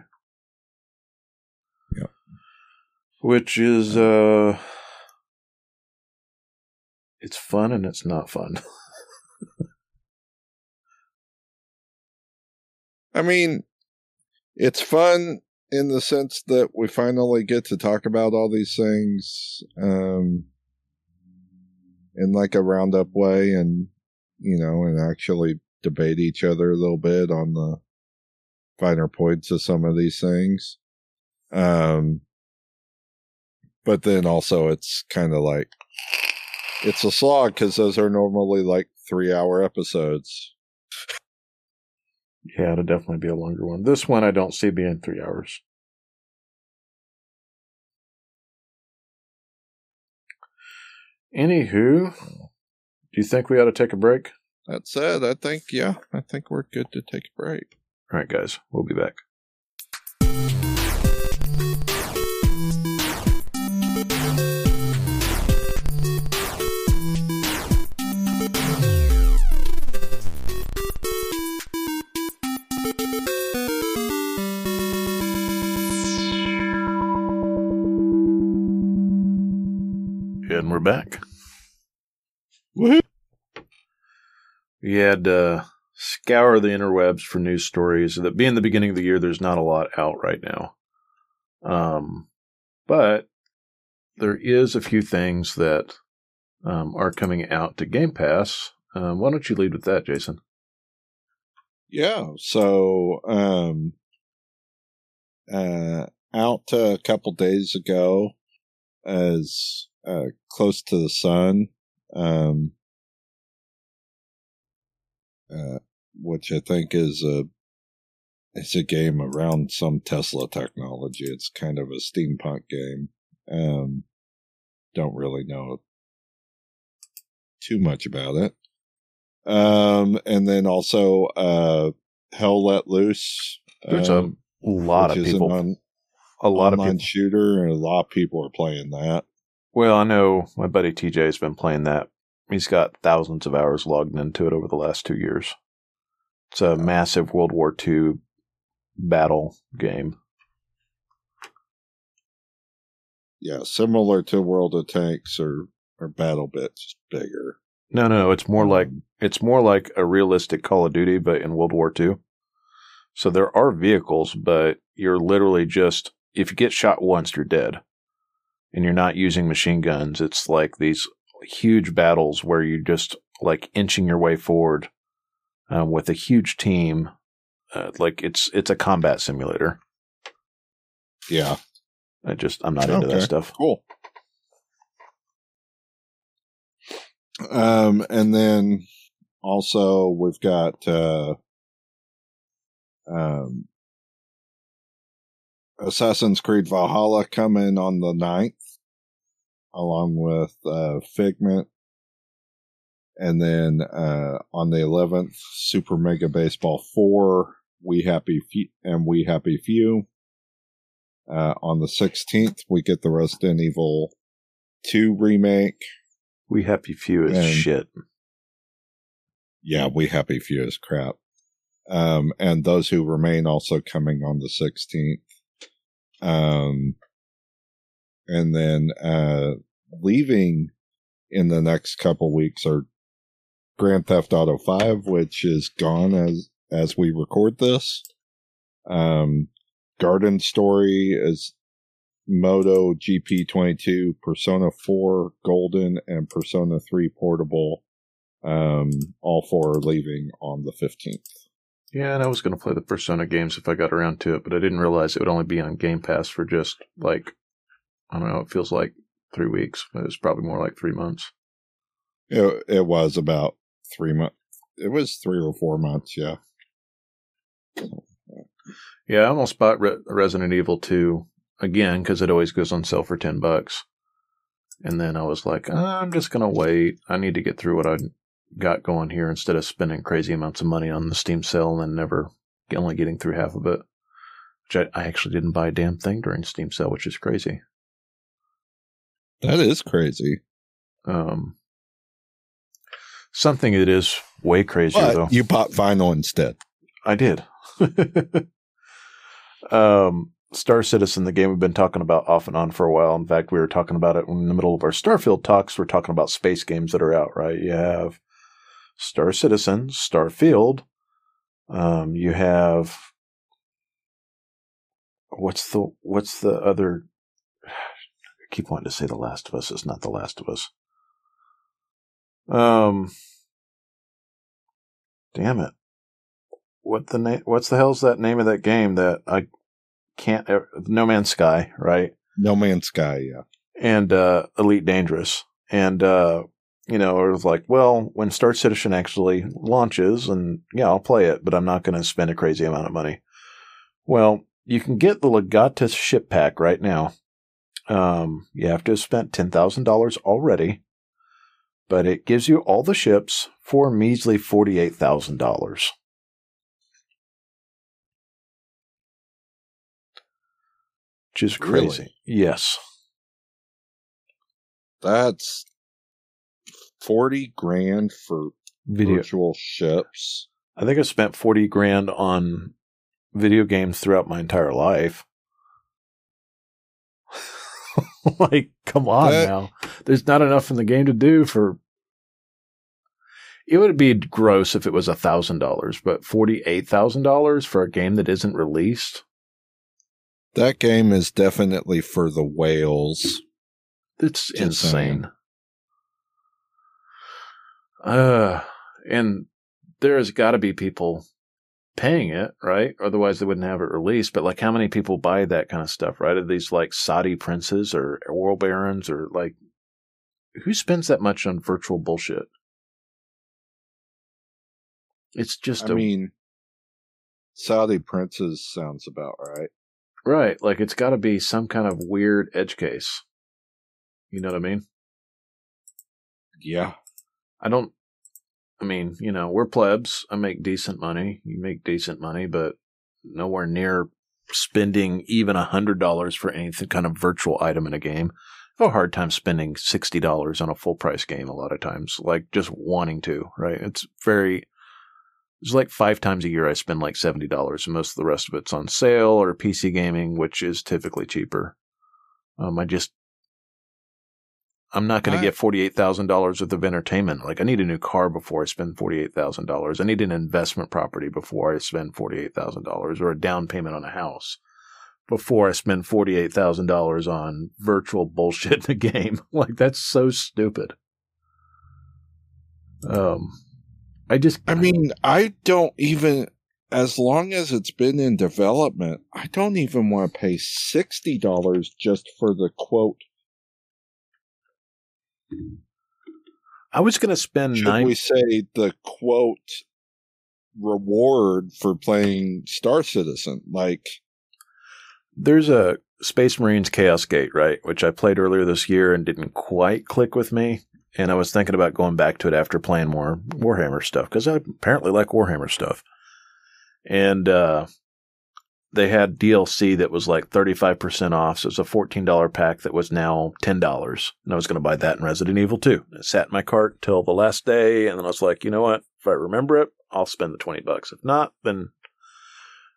Yeah. Which is uh it's fun and it's not fun. I mean, it's fun in the sense that we finally get to talk about all these things um, in like a roundup way and, you know, and actually debate each other a little bit on the finer points of some of these things. Um, but then also it's kind of like, it's a slog because those are normally like three hour episodes. Yeah, it'll definitely be a longer one. This one I don't see being three hours. Anywho, do you think we ought to take a break? That said, I think, yeah, I think we're good to take a break. All right, guys, we'll be back. We're back. Woohoo! We had to scour the interwebs for news stories. That being the beginning of the year, there's not a lot out right now. Um, but there is a few things that um, are coming out to Game Pass. Um, why don't you lead with that, Jason? Yeah. So, um, uh, out a couple days ago, as uh, close to the sun, um, uh, which I think is a it's a game around some Tesla technology. It's kind of a steampunk game. Um, don't really know too much about it. Um, and then also, uh, Hell Let Loose. There's um, a lot of people. On, a lot of people. shooter, and a lot of people are playing that. Well, I know my buddy TJ has been playing that. He's got thousands of hours logged into it over the last two years. It's a massive World War II battle game. Yeah, similar to World of Tanks or or Battle Bits, bigger. No, no, no. It's more like um, it's more like a realistic Call of Duty, but in World War II. So there are vehicles, but you're literally just if you get shot once, you're dead, and you're not using machine guns. It's like these huge battles where you're just like inching your way forward um, with a huge team. Uh, like it's it's a combat simulator. Yeah, I just I'm not into that stuff. cool. Um, and then also we've got uh, um, Assassin's Creed Valhalla coming on the 9th, along with uh, Figment. And then uh, on the 11th, Super Mega Baseball 4, We Happy Few, and We Happy Few. Uh, on the 16th, we get the Resident Evil 2 remake. We happy few is And- shit. Yeah, We Happy Few is crap. Um, and Those Who Remain also coming on the 16th. Um, and then uh, leaving in the next couple weeks are Grand Theft Auto 5, which is gone as as we record this. Um, Garden Story is Moto GP22, Persona 4 Golden, and Persona 3 Portable. Um, all four are leaving on the 15th. Yeah, and I was going to play the Persona games if I got around to it, but I didn't realize it would only be on Game Pass for just like I don't know. It feels like three weeks. It was probably more like three months. It, it was about three months. It was three or four months, yeah. Yeah, I almost bought Re- Resident Evil 2 again because it always goes on sale for 10 bucks. And then I was like, "Ah, I'm just going to wait. I need to get through what I got going here instead of spending crazy amounts of money on the Steam sale and never only getting through half of it. Which I actually didn't buy a damn thing during Steam sale, which is crazy. That is crazy. Um, something that is way crazier But though. you bought vinyl instead. I did. um, Star Citizen, the game we've been talking about off and on for a while. In fact, we were talking about it in the middle of our Starfield talks. We're talking about space games that are out, right? You have Star Citizen, Starfield. Um, you have what's the what's the other? I keep wanting to say The Last of Us. It's not The Last of Us. Um, damn it what the name? What's the hell's that name of that game that I can't? ever- No Man's Sky, right? No Man's Sky, yeah. And uh, Elite Dangerous, and uh, you know, it was like, well, when Star Citizen actually launches, and yeah, I'll play it, but I'm not going to spend a crazy amount of money. Well, you can get the Legatus ship pack right now. Um, you have to have spent ten thousand dollars already, but it gives you all the ships for a measly forty-eight thousand dollars. which is Really? crazy. Yes. That's 40 grand for Video. virtual ships. I think I spent 40 grand on video games throughout my entire life. like, come on That- now. There's not enough in the game to do for. It would be gross if it was a thousand dollars, but forty-eight thousand dollars for a game that isn't released. That game is definitely for the whales. It's Just insane. Uh, and there has got to be people paying it, right? Otherwise, they wouldn't have it released. But like, how many people buy that kind of stuff, right? Are these like Saudi princes or oil barons or like, who spends that much on virtual bullshit? It's just I a mean, Saudi princes sounds about right. right. Like, it's got to be some kind of weird edge case. You know what I mean? Yeah. I don't. I mean, you know, we're plebs. I make decent money. You make decent money, but nowhere near spending even a hundred dollars for anything kind of virtual item in a game. I have a hard time spending sixty dollars on a full price game a lot of times. Like just wanting to, right? It's very. It's like five times a year I spend like seventy dollars, most of the rest of it's on sale or PC gaming, which is typically cheaper. Um, I just I'm not going to get forty-eight thousand dollars worth of entertainment. Like I need a new car before I spend forty-eight thousand dollars. I need an investment property before I spend forty-eight thousand dollars, or a down payment on a house before I spend forty-eight thousand dollars on virtual bullshit in a game. like that's so stupid. Um, I just, I mean, I don't even, as long as it's been in development, I don't even want to pay $60 just for the quote. I was going to spend Should nine. we say the quote reward for playing Star Citizen? Like, There's a Space Marines Chaos Gate, right? Which I played earlier this year and didn't quite click with me. And I was thinking about going back to it after playing more Warhammer stuff because I apparently like Warhammer stuff. And uh, they had DLC that was like 35% off. So it was a $14 pack that was now $10. And I was going to buy that in Resident Evil 2. It sat in my cart till the last day. And then I was like, you know what? If I remember it, I'll spend the 20 bucks. If not, then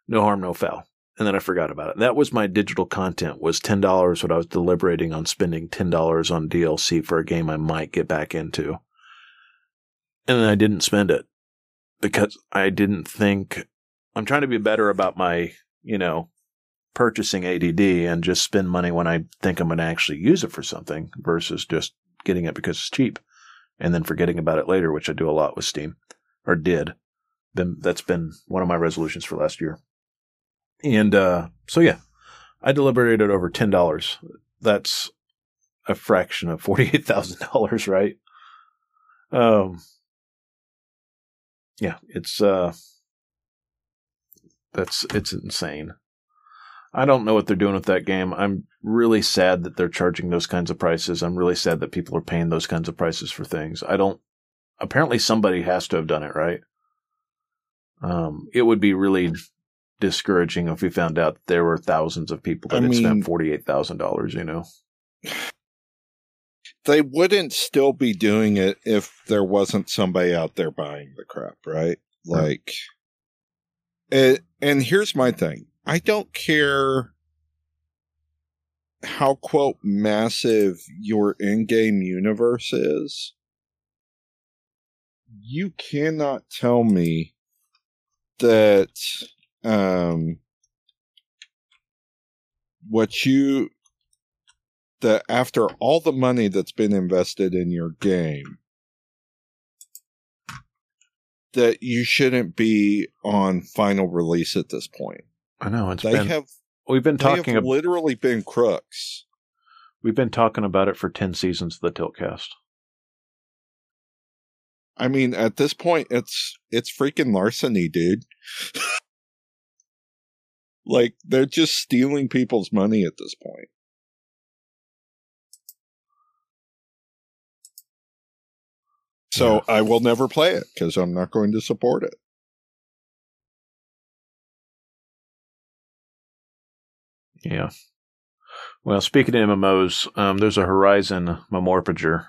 no harm, no foul and then I forgot about it. That was my digital content was ten dollars. What I was deliberating on spending ten dollars on DLC for a game I might get back into, and then I didn't spend it because I didn't think I'm trying to be better about my you know purchasing ADD and just spend money when I think I'm going to actually use it for something versus just getting it because it's cheap and then forgetting about it later, which I do a lot with Steam or did. Then that's been one of my resolutions for last year. And uh, so, yeah, I deliberated over ten dollars. That's a fraction of forty eight thousand dollars, right? Um, yeah, it's uh, that's it's insane. I don't know what they're doing with that game. I'm really sad that they're charging those kinds of prices. I'm really sad that people are paying those kinds of prices for things. I don't. Apparently, somebody has to have done it, right? Um, it would be really discouraging if we found out there were thousands of people that I had mean- spent forty eight thousand dollars. You know, They wouldn't still be doing it if there wasn't somebody out there buying the crap, right? Right. Like, it, and here's my thing I don't care how, quote, massive your in game universe is. You cannot tell me that, um, what you that after all the money that's been invested in your game that you shouldn't be on final release at this point. I know it's They been have we've been talking ab- literally been crooks. we've been talking about it for ten seasons of the Tiltcast. I mean, at this point it's it's freaking larceny, dude. like they're just stealing people's money at this point. So Yeah. I will never play it because I'm not going to support it. Yeah. Well, speaking of MMOs, um, there's a Horizon MMORPG.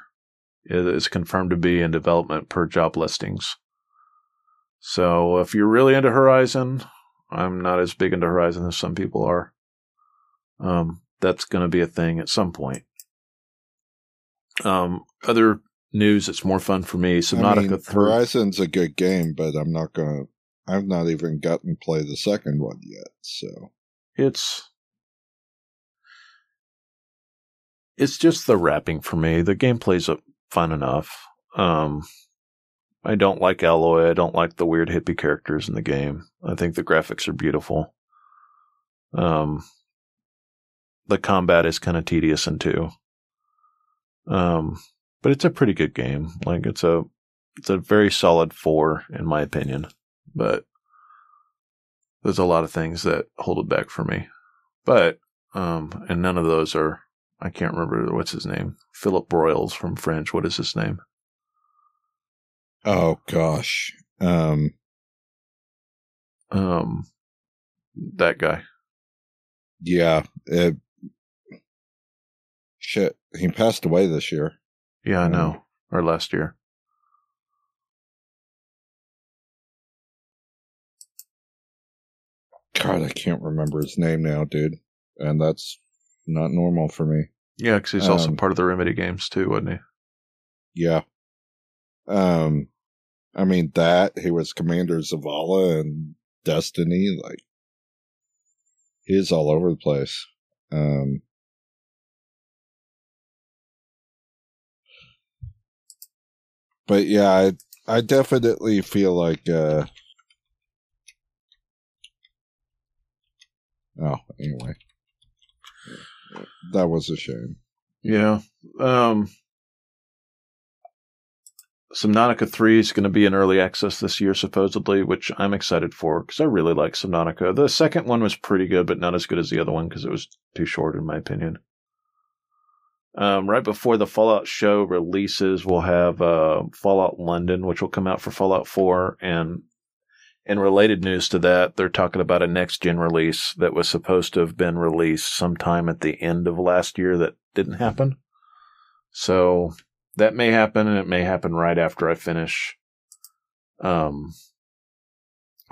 It is confirmed to be in development per job listings. So if you're really into Horizon, I'm not as big into Horizon as some people are. Um, that's going to be a thing at some point. Um, other news it's more fun for me: Subnautica I mean, 3. Horizon's a good game, but I'm not going to. I've not even gotten to play the second one yet. So it's it's just the wrapping for me. The gameplay's fun enough. Um, I don't like Aloy. I don't like the weird hippie characters in the game. I think the graphics are beautiful. Um, the combat is kind of tedious and two. Um, but it's a pretty good game. Like it's a it's a very solid four in my opinion. But there's a lot of things that hold it back for me. But um, and none of those are. I can't remember what's his name. Phillip Broyles from Fringe. What is his name? Oh gosh. Um Um, that guy. yeah, it, shit, he passed away this year. Yeah, I know. Or last year. God, I can't remember his name now, dude. And that's not normal for me. Yeah, because he's also Um, part of the Remedy games too, wasn't he? Yeah. Um I mean that he was Commander Zavala and Destiny, like he's all over the place. Um But yeah, I I definitely feel like uh Oh, anyway. That was a shame. Yeah. Um, Subnautica 3 is going to be in early access this year, supposedly, which I'm excited for because I really like Subnautica. The second one was pretty good, but not as good as the other one because it was too short, in my opinion. Um, right before the Fallout show releases, we'll have uh, Fallout London, which will come out for Fallout 4. And in related news to that, they're talking about a next gen release that was supposed to have been released sometime at the end of last year that didn't happen. So that may happen, and it may happen right after I finish um,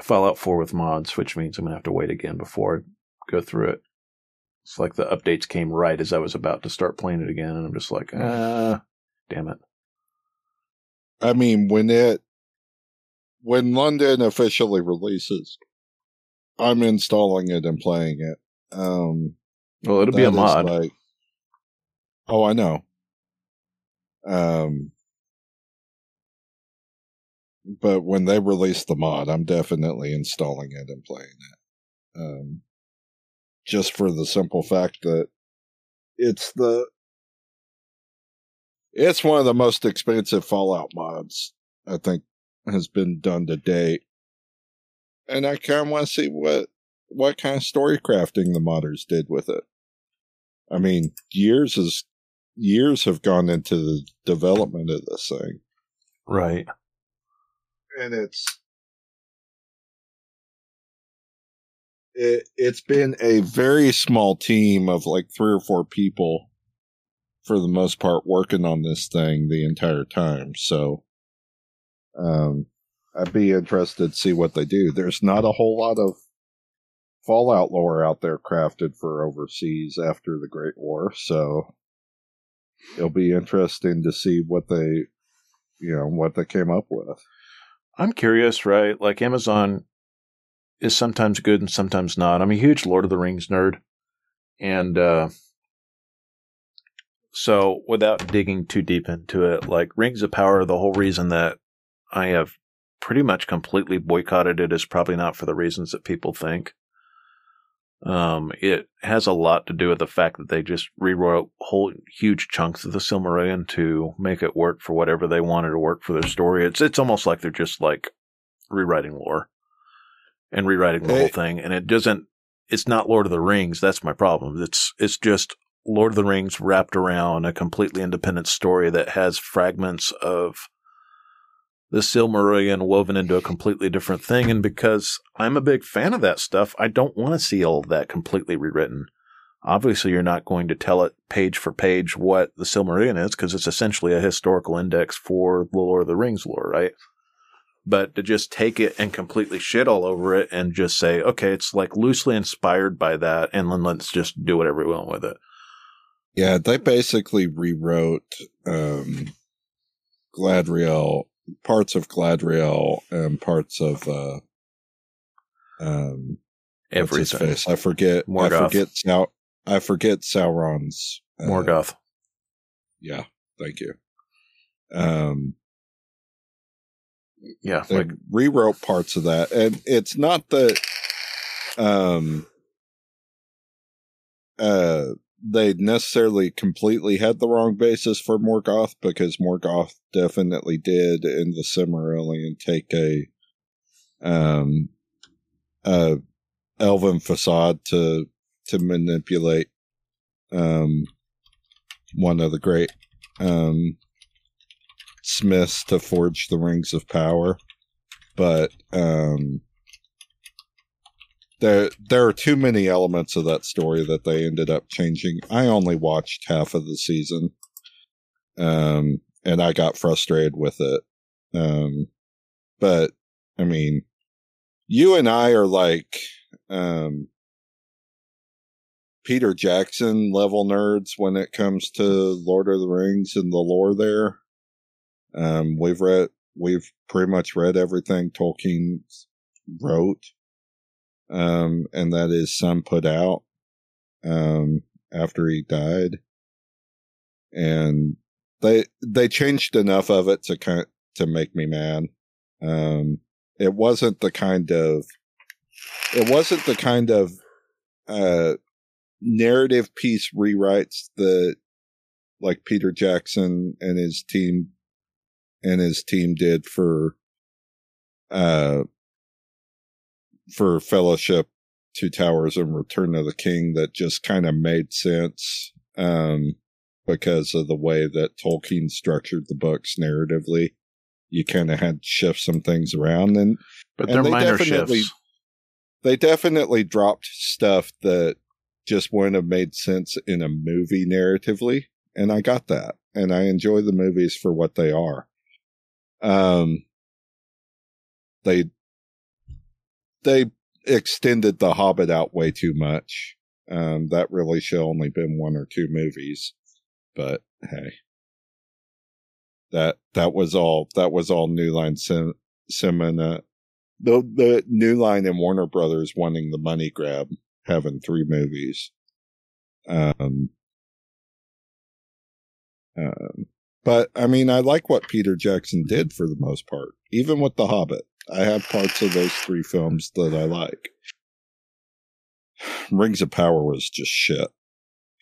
Fallout 4 with mods, which means I'm going to have to wait again before I go through it. It's like the updates came right as I was about to start playing it again, and I'm just like, ah, damn it. I mean, when it when London officially releases, I'm installing it and playing it. Um, Well, it'll be a mod. Like, oh, I know. Um, but when they release the mod, I'm definitely installing it and playing it. Um, just for the simple fact that it's the it's one of the most expensive Fallout mods I think has been done to date, and I kind of want to see what what kind of story crafting the modders did with it. I mean, years is years have gone into the development of this thing, Right. and it's it, it's been a very small team of like three or four people for the most part working on this thing the entire time. So, um, I'd be interested to see what they do. There's not a whole lot of Fallout lore out there crafted for overseas after the Great War, so it'll be interesting to see what they, you know, what they came up with. I'm curious, right? Like Amazon is sometimes good and sometimes not. I'm a huge Lord of the Rings nerd. And uh, so, without digging too deep into it, like Rings of Power, the whole reason that I have pretty much completely boycotted it is probably not for the reasons that people think. Um, it has a lot to do with the fact that they just rewrote whole huge chunks of the Silmarillion to make it work for whatever they wanted to work for their story. It's it's almost like they're just like rewriting lore and rewriting the hey. whole thing, and it doesn't. It's not Lord of the Rings. That's my problem. It's it's just Lord of the Rings wrapped around a completely independent story that has fragments of the Silmarillion woven into a completely different thing. And because I'm a big fan of that stuff, I don't want to see all of that completely rewritten. Obviously, you're not going to tell it page for page what the Silmarillion is because it's essentially a historical index for the Lord of the Rings lore, right? But to just take it and completely shit all over it and just say, okay, it's like loosely inspired by that, and then let's just do whatever we want with it. Yeah, they basically rewrote um, Galadriel, parts of Galadriel, and parts of uh, um, everything. I forget. Morgoth. I forget. Sau- I forget Sauron's uh, Morgoth. Yeah, thank you. Um, yeah, they like, rewrote parts of that, and it's not that. Um. Uh they necessarily completely had the wrong basis for Morgoth because Morgoth definitely did in the Silmarillion take a um a elven facade to to manipulate um one of the great um smiths to forge the rings of power but um there there are too many elements of that story that they ended up changing. I only watched half of the season, um, and I got frustrated with it. Um, but I mean, you and I are like um, Peter Jackson level nerds when it comes to Lord of the Rings and the lore there. Um, we've read, we've pretty much read everything Tolkien wrote um, and that his son put out um, after he died, and they they changed enough of it to kind to make me mad. Um, it wasn't the kind of it wasn't the kind of uh, narrative piece rewrites that like Peter Jackson and his team and his team did for uh for Fellowship, Two Towers, and Return of the King that just kind of made sense um, because of the way that Tolkien structured the books narratively. You kind of had to shift some things around, and but they're minor definitely, shifts. They definitely dropped stuff that just wouldn't have made sense in a movie narratively, and I got that, and I enjoy the movies for what they are. Um, they they extended The Hobbit out way too much. Um, that really should only been one or two movies, but hey, that that was all. That was all New Line Sim. The the New Line and Warner Brothers wanting the money grab, having three movies. Um. Um. But I mean, I like what Peter Jackson did for the most part, even with The Hobbit. I have parts of those three films that I like. Rings of Power was just shit.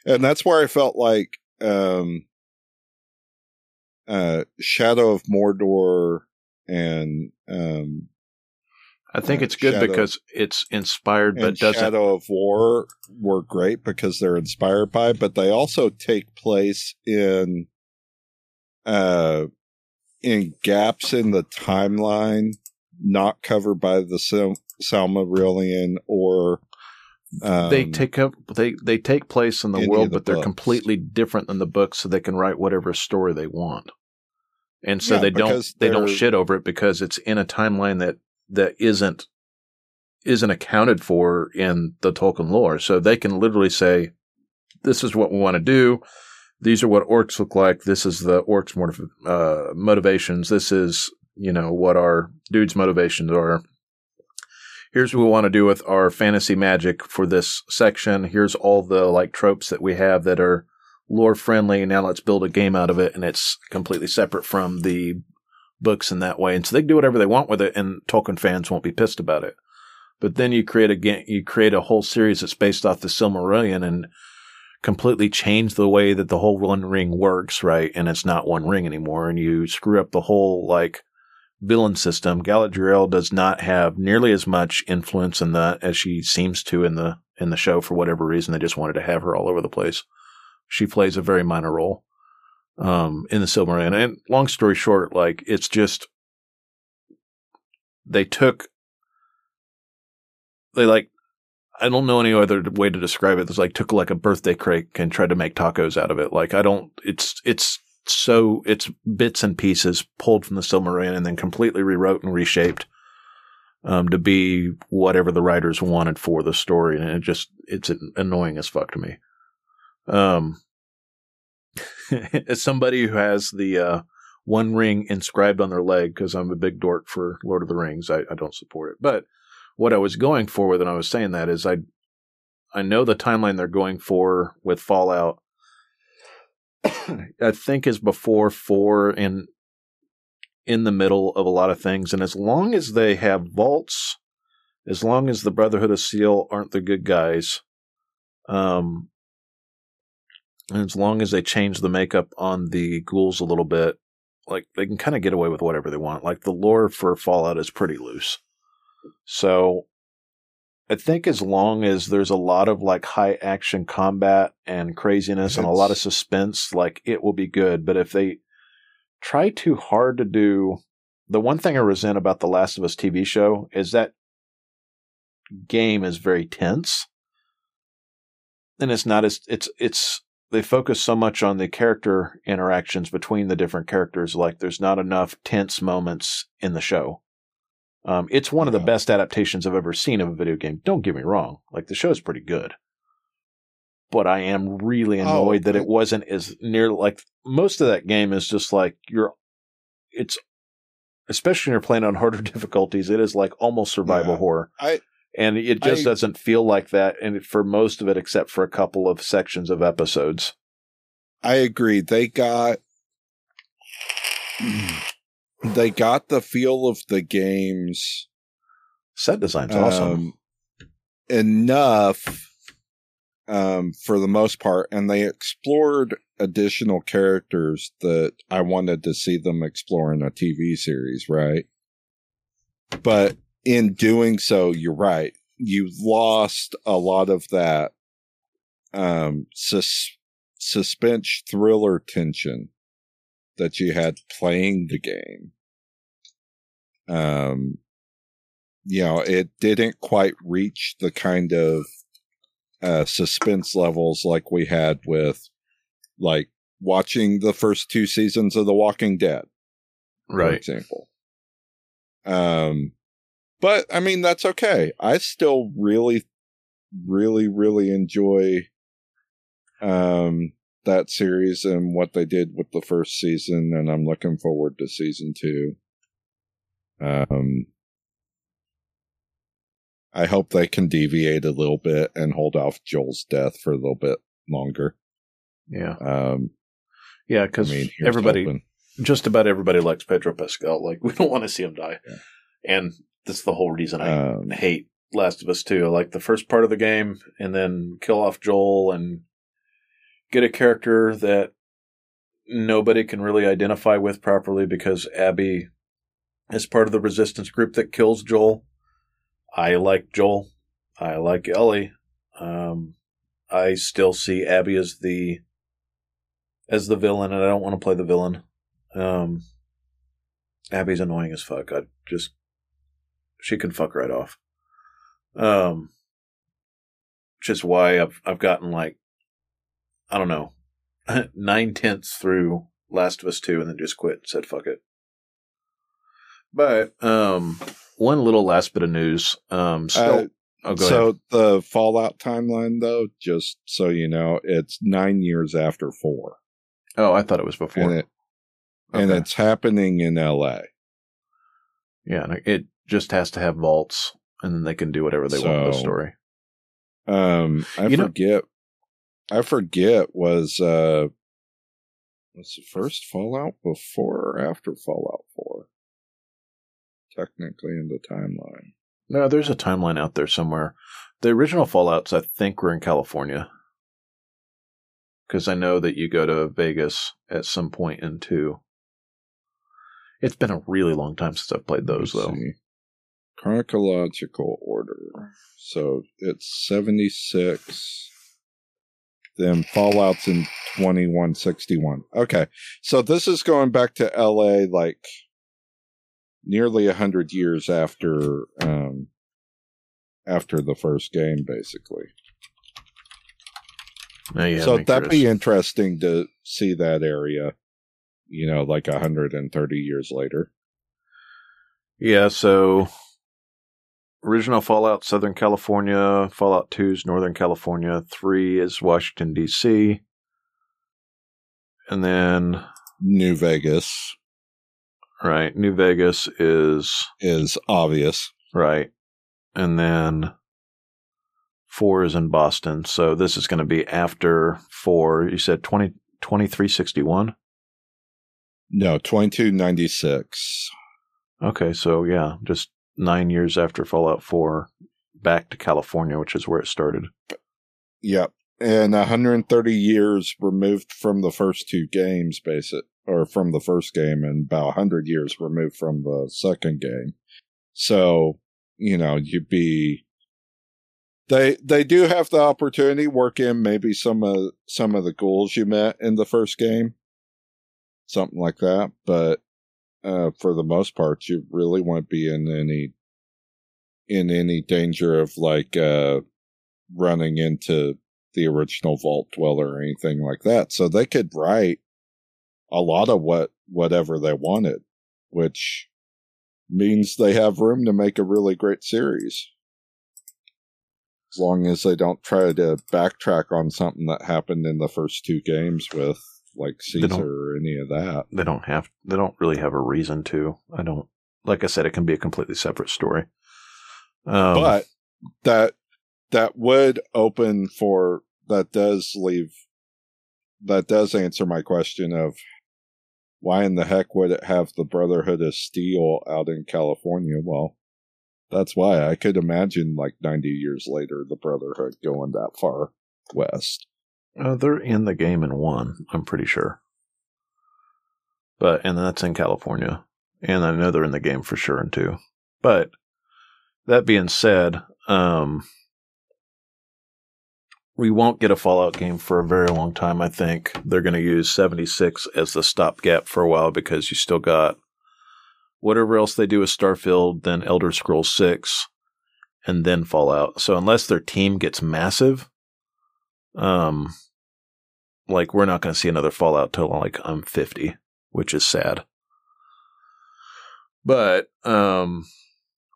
And that's where I felt like um uh Shadow of Mordor and um I think uh, it's good Shadow, because it's inspired but doesn't Shadow of War were great because they're inspired by, but they also take place in uh in gaps in the timeline not covered by the Sil- Silmarillion or they Um, take up they they take place in the world, the but they're books. completely different than the books, so they can write whatever story they want. And so Yeah, they don't they don't shit over it because it's in a timeline that that isn't isn't accounted for in the Tolkien lore. So they can literally say, "This is what we want to do. These are what orcs look like. This is the orcs' motiv- uh, motivations. This is you know what our dudes' motivations are." here's what we want to do with our fantasy magic for this section. Here's all the like tropes that we have that are lore friendly. Now let's build a game out of it, and it's completely separate from the books in that way. And so they can do whatever they want with it, and Tolkien fans won't be pissed about it. But then you create a game, you create a whole series that's based off the Silmarillion and completely change the way that the whole One Ring works, right? And it's not One Ring anymore, and you screw up the whole like villain system. Galadriel does not have nearly as much influence in that as she seems to in the in the show for whatever reason. They just wanted to have her all over the place. She plays a very minor role um, in the Silmarillion. And long story short, like it's just they took they like I don't know any other way to describe it. It's like took like a birthday cake and tried to make tacos out of it. Like I don't. It's it's so it's bits and pieces pulled from the Silmarillion and then completely rewrote and reshaped um, to be whatever the writers wanted for the story, and it just it's annoying as fuck to me. Um, as somebody who has the uh, one ring inscribed on their leg, because I'm a big dork for Lord of the Rings, I, I don't support it. But what I was going for when I was saying that is I I know the timeline they're going for with Fallout. I think is before four and in the middle of a lot of things, and as long as they have vaults, as long as the Brotherhood of Steel aren't the good guys, um, and as long as they change the makeup on the ghouls a little bit, like they can kind of get away with whatever they want. Like the lore for Fallout is pretty loose. So I think as long as there's a lot of like high action combat and craziness and a lot of suspense, like it will be good. But if they try too hard to do the one thing I resent about the Last of Us TV show is that game is very tense. And it's not as it's it's they focus so much on the character interactions between the different characters like there's not enough tense moments in the show. Um, it's one of the best adaptations I've ever seen of a video game. Don't get me wrong; like the show's pretty good, but I am really Oh, annoyed that it wasn't as near. Like most of that game is just like you're. It's especially when you're playing on harder difficulties. It is like almost survival Yeah. horror, I and it just I- doesn't feel like that. And for most of it, except for a couple of sections of episodes. I agree. They got they got the feel of the games Set design's awesome. um, enough um, for the most part, and they explored additional characters that I wanted to see them explore in a TV series, right? But in doing so, you're right. You lost a lot of that um, sus- suspense thriller tension that you had playing the game. Um, you know, it didn't quite reach the kind of uh, suspense levels like we had with like watching the first two seasons of The Walking Dead, for right. example. Um, but I mean, that's okay. I still really, really, really enjoy um that series and what they did with the first season, and I'm looking forward to season two. Um, I hope they can deviate a little bit and hold off Joel's death for a little bit longer. Yeah. Um, Yeah. I Because mean, everybody, hoping. just about everybody likes Pedro Pascal. Like we don't want to see him die, Yeah. and that's the whole reason I Um, hate Last of Us Two. I like the first part of the game, and then kill off Joel and get a character that nobody can really identify with properly because Abby is part of the resistance group that kills Joel. I like Joel. I like Ellie. Um, I still see Abby as the as the villain, and I don't want to play the villain. Um, Abby's annoying as fuck. I just she can fuck right off. Um, is why I've I've gotten like I don't know nine tenths through Last of Us Two, and then just quit and said fuck it. But um, one little last bit of news. Um, still, Uh, oh, go so ahead. the Fallout timeline, though, just so you know, it's nine years after four, Oh, I thought it was before. and it and it's happening in L.A. yeah, it just has to have vaults, and then they can do whatever they want with the story. Um, I You know- forget. I forget was uh was the first Fallout before or after Fallout 4? Technically in the timeline. No, there's a timeline out there somewhere. The original Fallouts I think were in California. Cuz I know that you go to Vegas at some point in 2. It's been a really long time since I've played those though. See. Chronological order. So it's 76 them. Fallout's in 2161. Okay. So this is going back to LA like nearly 100 years after um after the first game basically. Oh, so that'd be interesting to see that area, you know, like 130 years later. Yeah, so original Fallout Southern California, Fallout 2 is Northern California, 3 is Washington D.C. And then New Vegas right, New Vegas is is obvious. right. And then 4 is in Boston. So this is going to be after 4. You said 20 2361? No, twenty two ninety six. Okay, so yeah, just 9 years after Fallout 4 back to California, which is where it started. Yep. And 130 years removed from the first two games, basic, or from the first game, and about 100 years removed from the second game. So, you know, you'd be. They they do have the opportunity work in maybe some of some of the ghouls you met in the first game, something like that. But uh, for the most part, you really won't be in any in any danger of like uh, running into the original vault dweller or anything like that. So they could write a lot of what whatever they wanted, which means they have room to make a really great series. As long as they don't try to backtrack on something that happened in the first two games with like Caesar or any of that. they don't have they don't really have a reason to. I don't like I said, it can be a completely separate story. Um, but that that would open for that does leave that does answer my question of why in the heck would it have the Brotherhood of Steel out in California? Well, that's why I could imagine like 90 years later the Brotherhood going that far west. Uh, they're in the game in one. I'm pretty sure. But and that's in California, and I know they're in the game for sure in two. But that being said, um, we won't get a Fallout game for a very long time. I think they're going to use 76 as the stopgap for a while because you still got whatever else they do with Starfield, then Elder Scrolls 6, and then Fallout. So unless their team gets massive, um, like we're not going to see another Fallout till like I'm 50, which is sad. But um,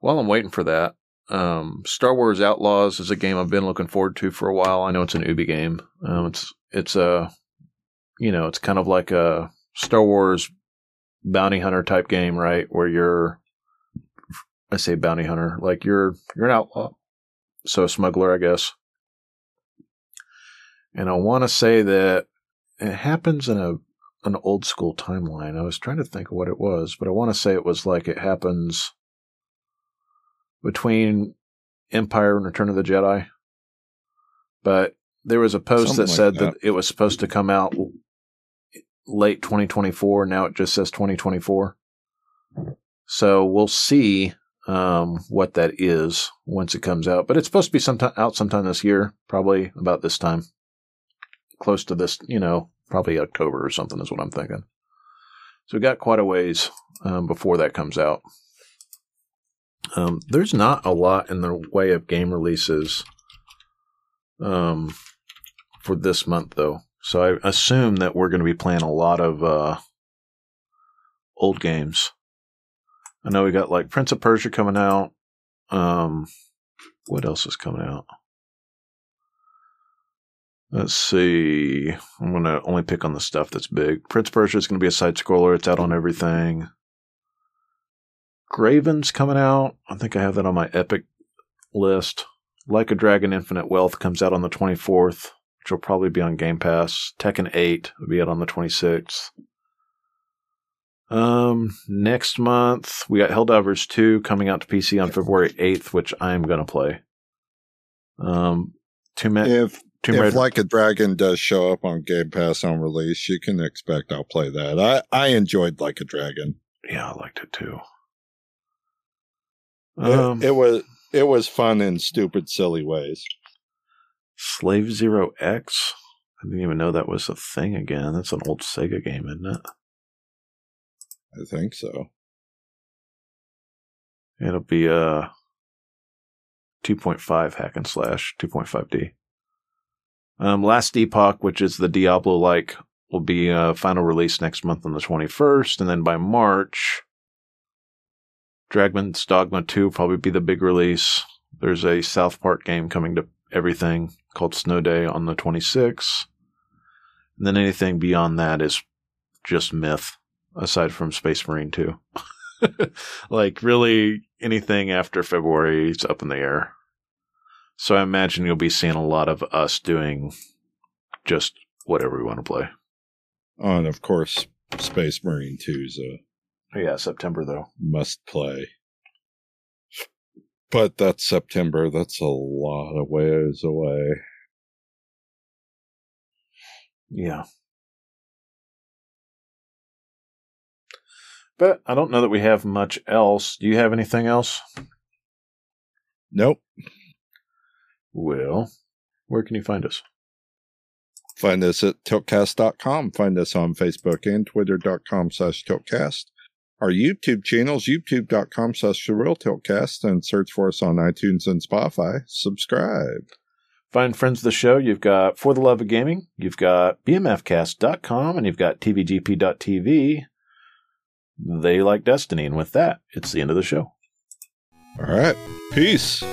while I'm waiting for that, um, Star Wars Outlaws is a game I've been looking forward to for a while. I know it's an Ubi game. Um, it's it's a you know it's kind of like a Star Wars bounty hunter type game, right? Where you're I say bounty hunter, like you're you're an outlaw, so a smuggler, I guess. And I want to say that it happens in a an old school timeline. I was trying to think of what it was, but I want to say it was like it happens between Empire and Return of the Jedi. But there was a post Something that like said that. that it was supposed to come out late 2024. Now it just says 2024. So we'll see um, what that is once it comes out. But it's supposed to be sometime out sometime this year, probably about this time, close to this. You know, probably October or something is what I'm thinking. So we got quite a ways um, before that comes out. Um, there's not a lot in the way of game releases um, for this month, though. So I assume that we're going to be playing a lot of uh, old games. I know we got like Prince of Persia coming out. Um, what else is coming out? Let's see. I'm going to only pick on the stuff that's big. Prince Persia is going to be a side scroller. It's out on everything. Graven's coming out. I think I have that on my Epic list. Like a Dragon Infinite Wealth comes out on the 24th, which will probably be on Game Pass. Tekken 8 will be out on the 26th. Um, next month we got Helldivers 2 coming out to PC on February 8th, which I'm going to play. Um, Tomb, If Tomb if Raider. Like a Dragon does show up on Game Pass on release, you can expect I'll play that. I I enjoyed Like a Dragon. yeah, I liked it too. It- Um, it, was it was fun in stupid, silly ways. Slave Zero X. I didn't even know that was a thing again. That's an old Sega game, isn't it? I think so. It'll be a 2.5 hack and slash, 2.5D. Um, Last Epoch, which is the Diablo like, will be a final release next month on the 21st. And then by March, Dragon's Dogma 2 will probably be the big release. There's a South Park game coming to everything called Snow Day on the 26th. And then anything beyond that is just myth, aside from Space Marine 2. like really anything after February is up in the air. So I imagine you'll be seeing a lot of us doing just whatever we want to play. Oh, and of course, Space Marine 2's a Yeah, September though. must play. But that's September. That's a lot of ways away. Yeah. But I don't know that we have much else. Do you have anything else? Nope. Well, where can you find us? Find us at tiltcast.com. Find us on Facebook and twitter.com slash tiltcast. Our YouTube channels, youtube.com slash the real tiltcast, and search for us on iTunes and Spotify. Subscribe. Find friends of the show. You've got For the Love of Gaming, you've got BMFcast.com, and you've got TVGP.tv. They like Destiny, and with that, it's the end of the show. All right. Peace.